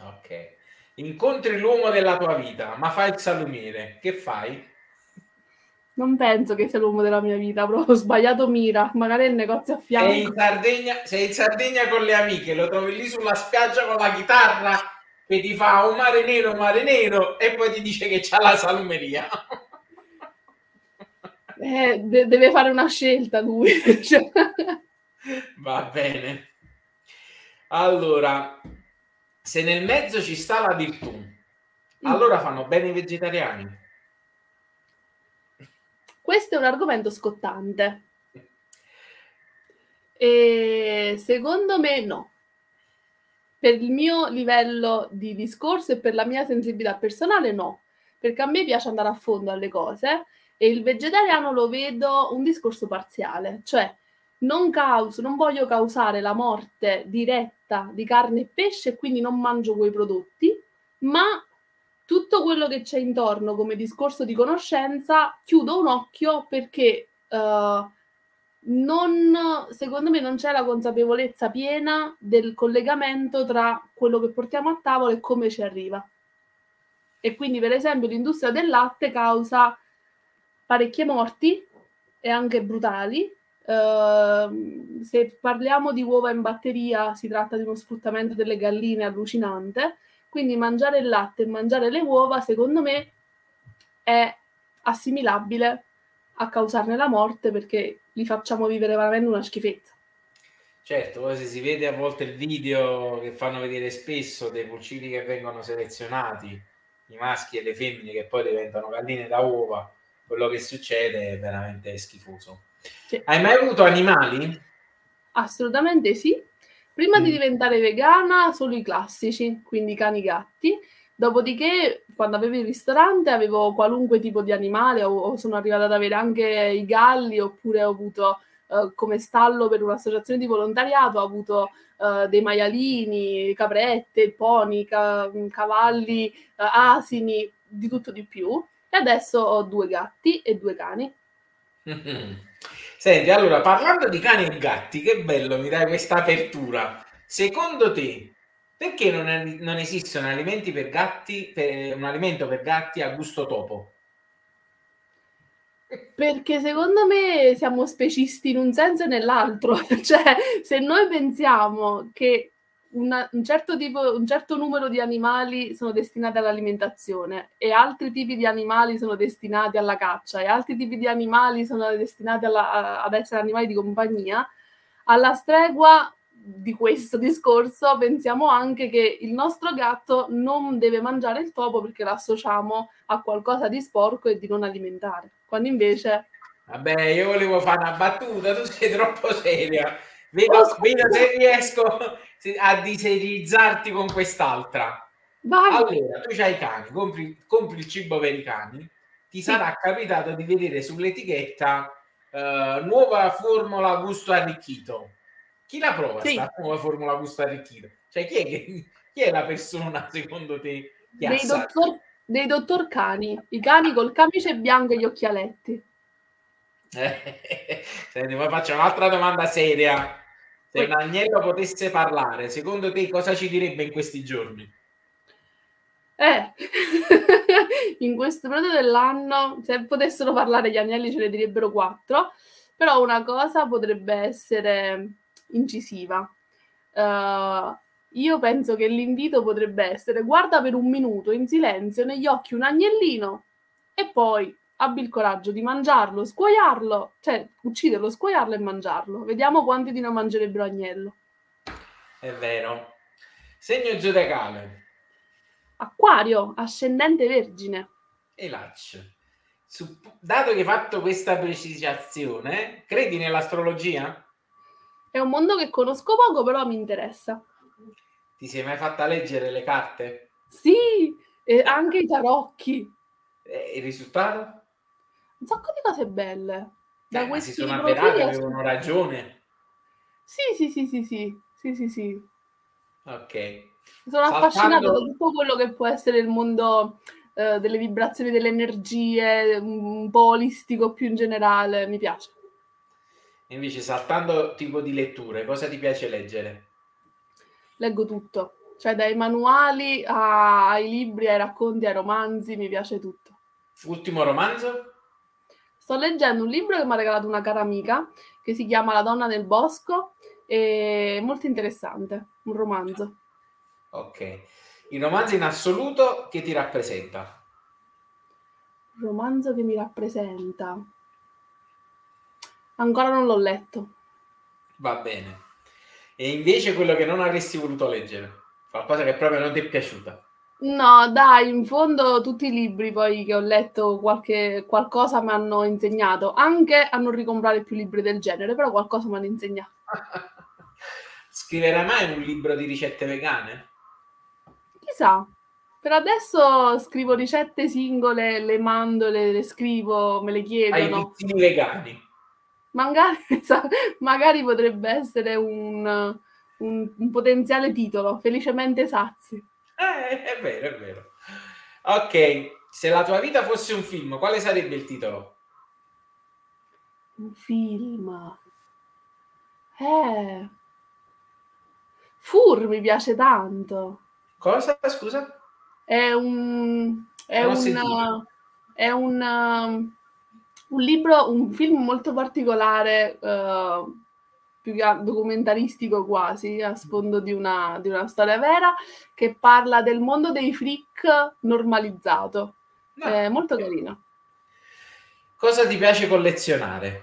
A: Ok. Incontri l'uomo della tua vita, ma fai il salumiere, che fai?
B: Non penso che sia l'uomo della mia vita, proprio sbagliato mira, magari il negozio a fianco.
A: Sei in Sardegna, sei in Sardegna con le amiche, lo trovi lì sulla spiaggia con la chitarra che ti fa un mare nero, mare nero e poi ti dice che c'ha la salumeria.
B: Eh, de- deve fare una scelta lui.
A: Va bene. Allora, se nel mezzo ci sta la virtù, mm. allora fanno bene i vegetariani.
B: Questo è un argomento scottante. E secondo me no per il mio livello di discorso e per la mia sensibilità personale no, perché a me piace andare a fondo alle cose e il vegetariano lo vedo un discorso parziale, cioè non causo, non voglio causare la morte diretta di carne e pesce quindi non mangio quei prodotti, ma tutto quello che c'è intorno come discorso di conoscenza chiudo un occhio perché uh, non, secondo me non c'è la consapevolezza piena del collegamento tra quello che portiamo a tavola e come ci arriva. E quindi, per esempio, l'industria del latte causa parecchie morti e anche brutali. Uh, se parliamo di uova in batteria, si tratta di uno sfruttamento delle galline allucinante. Quindi mangiare il latte e mangiare le uova, secondo me, è assimilabile a causarne la morte perché li facciamo vivere veramente una schifezza.
A: Certo, poi se si vede a volte il video che fanno vedere spesso dei pulcini che vengono selezionati, i maschi e le femmine che poi diventano galline da uova, quello che succede è veramente schifoso. Sì. Hai mai avuto animali?
B: Assolutamente sì. Prima mm. di diventare vegana, solo i classici, quindi cani gatti. Dopodiché, quando avevo il ristorante, avevo qualunque tipo di animale, o, o sono arrivata ad avere anche i galli, oppure ho avuto uh, come stallo per un'associazione di volontariato, ho avuto uh, dei maialini, caprette, pony, ca- cavalli, uh, asini, di tutto di più. E adesso ho due gatti e due cani.
A: Senti, allora, parlando di cani e gatti, che bello, mi dai questa apertura. Secondo te, perché non, è, non esistono alimenti per gatti, per, un alimento per gatti a gusto topo?
B: Perché secondo me siamo specisti in un senso e nell'altro. cioè, se noi pensiamo che una, un, certo tipo, un certo numero di animali sono destinati all'alimentazione e altri tipi di animali sono destinati alla caccia e altri tipi di animali sono destinati alla, ad essere animali di compagnia, alla stregua di questo discorso pensiamo anche che il nostro gatto non deve mangiare il topo perché lo associamo a qualcosa di sporco e di non alimentare, quando invece...
A: Vabbè, io volevo fare una battuta, tu sei troppo seria. Vedo, oh, vedo se riesco a diserizzarti con quest'altra. Vai. Allora, tu hai i cani, compri, compri, il cibo per i cani, ti sì. sarà capitato di vedere sull'etichetta uh, nuova formula gusto arricchito chi la prova sì. sta nuova formula gusto arricchito? Cioè, chi è, che, chi è la persona secondo te?
B: Dei dottor, dei dottor cani, i cani col camice bianco e gli occhialetti.
A: Eh, senti, poi faccio un'altra domanda seria. Se un agnello potesse parlare, secondo te cosa ci direbbe in questi giorni?
B: Eh, in questo periodo dell'anno, se potessero parlare gli agnelli ce ne direbbero quattro, però una cosa potrebbe essere incisiva. Uh, io penso che l'invito potrebbe essere guarda per un minuto in silenzio negli occhi un agnellino e poi abbi il coraggio di mangiarlo, scuoiarlo, cioè ucciderlo, scuoiarlo e mangiarlo. Vediamo quanti di noi mangerebbero agnello.
A: È vero. Segno zodiacale.
B: Acquario, ascendente vergine.
A: E laccio. dato che hai fatto questa precisazione, credi nell'astrologia?
B: È un mondo che conosco poco, però mi interessa.
A: Ti sei mai fatta leggere le carte?
B: Sì, e anche i tarocchi.
A: E il risultato?
B: Un sacco di cose belle.
A: Da eh, si sono avverate, avevano ragione.
B: Sì, sì, sì, sì, sì, sì, sì, sì.
A: Ok.
B: Sono Saltando... affascinata da tutto quello che può essere il mondo eh, delle vibrazioni, delle energie, un po' olistico più in generale, mi piace.
A: Invece, saltando tipo di letture, cosa ti piace leggere?
B: Leggo tutto, cioè dai manuali ai libri, ai racconti, ai romanzi, mi piace tutto.
A: Ultimo romanzo?
B: Sto leggendo un libro che mi ha regalato una cara amica che si chiama La donna del bosco, è molto interessante, un romanzo.
A: Ok. Il romanzo in assoluto che ti rappresenta?
B: Romanzo che mi rappresenta. Ancora non l'ho letto.
A: Va bene. E invece quello che non avresti voluto leggere? Qualcosa che proprio non ti è piaciuta?
B: No, dai, in fondo tutti i libri poi che ho letto qualche, qualcosa mi hanno insegnato, anche a non ricomprare più libri del genere, però qualcosa mi hanno insegnato.
A: Scriverai mai un libro di ricette vegane?
B: Chissà, per adesso scrivo ricette singole, le mando, le, le scrivo, me le chiedono.
A: Ai vegani
B: magari, magari potrebbe essere un, un, un, potenziale titolo, Felicemente Sazi.
A: Eh, è vero, è vero. Ok, se la tua vita fosse un film, quale sarebbe il titolo?
B: Un film. Eh. Fur mi piace tanto.
A: Cosa? Scusa?
B: È un... È un... È un un libro, un film molto particolare, uh, più documentaristico quasi, a sfondo di una, di una, storia vera, che parla del mondo dei freak normalizzato. No. È molto carino.
A: Cosa ti piace collezionare?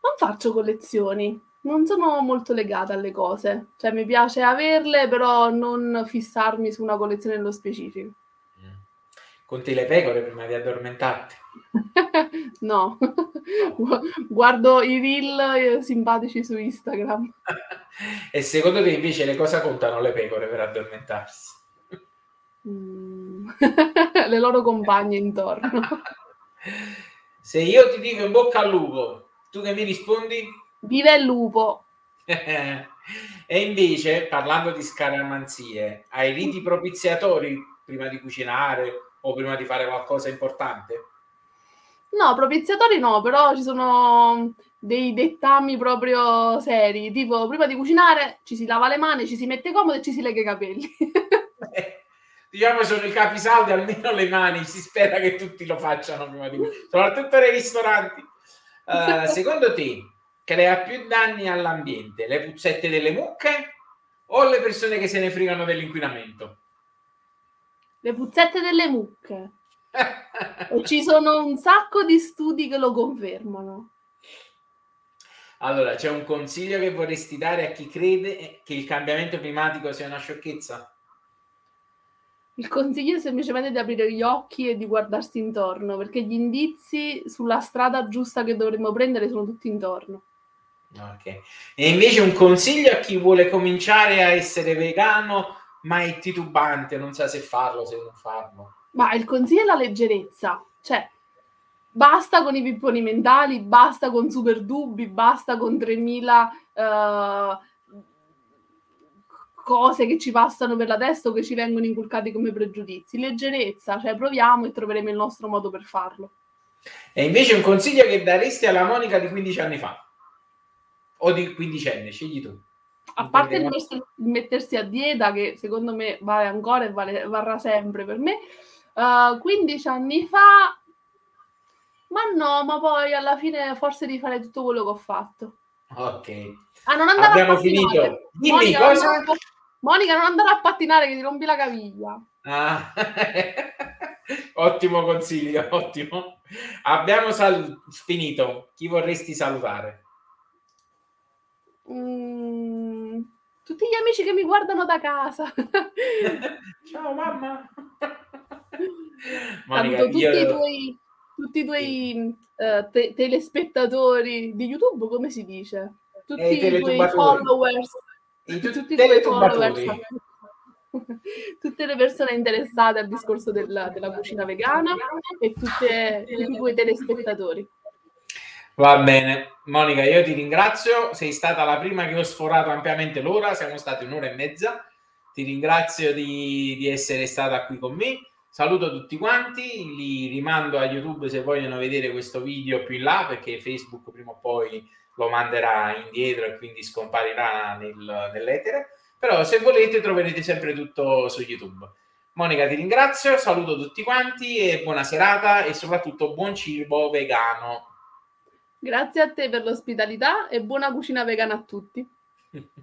B: Non faccio collezioni, non sono molto legata alle cose, cioè mi piace averle, però non fissarmi su una collezione nello specifico.
A: Conti le pecore prima di addormentarti?
B: no, guardo i reel simpatici su Instagram.
A: e secondo te invece le cosa contano le pecore per addormentarsi?
B: Mm. le loro compagne intorno.
A: Se io ti dico in bocca al lupo, tu che mi rispondi?
B: Vive il lupo!
A: e invece, parlando di scaramanzie, hai riti propiziatori prima di cucinare o prima di fare qualcosa importante?
B: No, propiziatori no, però ci sono dei dettami proprio seri, tipo prima di cucinare ci si lava le mani, ci si mette comodo e ci si lega i capelli.
A: eh, diciamo sono i capisaldi, almeno le mani, si spera che tutti lo facciano prima di cucinare, soprattutto nei ristoranti. Uh, secondo te crea più danni all'ambiente le puzzette delle mucche o le persone che se ne frigano dell'inquinamento?
B: Le puzzette delle mucche. e ci sono un sacco di studi che lo confermano.
A: Allora, c'è un consiglio che vorresti dare a chi crede che il cambiamento climatico sia una sciocchezza?
B: Il consiglio è semplicemente di aprire gli occhi e di guardarsi intorno, perché gli indizi sulla strada giusta che dovremmo prendere sono tutti intorno.
A: Ok. E invece un consiglio a chi vuole cominciare a essere vegano, ma è titubante, non sa se farlo, se non farlo.
B: Ma il consiglio è la leggerezza, cioè basta con i pipponi mentali, basta con super dubbi, basta con 3000 uh, cose che ci passano per la testa o che ci vengono inculcati come pregiudizi. Leggerezza, cioè proviamo e troveremo il nostro modo per farlo.
A: E invece un consiglio che daresti alla Monica di 15 anni fa? O di 15 anni, scegli tu.
B: A parte il mettersi a dieta, che secondo me vale ancora e vale, varrà sempre per me, uh, eh, 15 anni fa, ma no, ma poi alla fine forse di fare tutto quello che ho fatto.
A: Ok.
B: Ah, non andare
A: Abbiamo finito.
B: Dimmi Monica, cosa? Non Monica, non andare a pattinare che ti rompi la caviglia.
A: Ah. ottimo consiglio, ottimo. Abbiamo sal- finito. Chi vorresti salutare?
B: Mm, tutti gli amici che mi guardano da casa.
A: Ciao mamma.
B: Monica, tutti, io... i tuoi, tutti i tuoi uh, te- telespettatori di YouTube, come si dice? Tutti i tuoi followers tutti i followers, tutte le persone interessate al discorso della, della cucina vegana e tutte, tutti i tuoi telespettatori.
A: Va bene, Monica, io ti ringrazio, sei stata la prima che ho sforato ampiamente l'ora, siamo stati un'ora e mezza, ti ringrazio di, di essere stata qui con me, saluto tutti quanti, li rimando a YouTube se vogliono vedere questo video più in là perché Facebook prima o poi lo manderà indietro e quindi scomparirà nel, nell'etere. Però se volete troverete sempre tutto su YouTube. Monica ti ringrazio, saluto tutti quanti e buona serata e soprattutto buon cibo vegano.
B: Grazie a te per l'ospitalità e buona cucina vegana a tutti.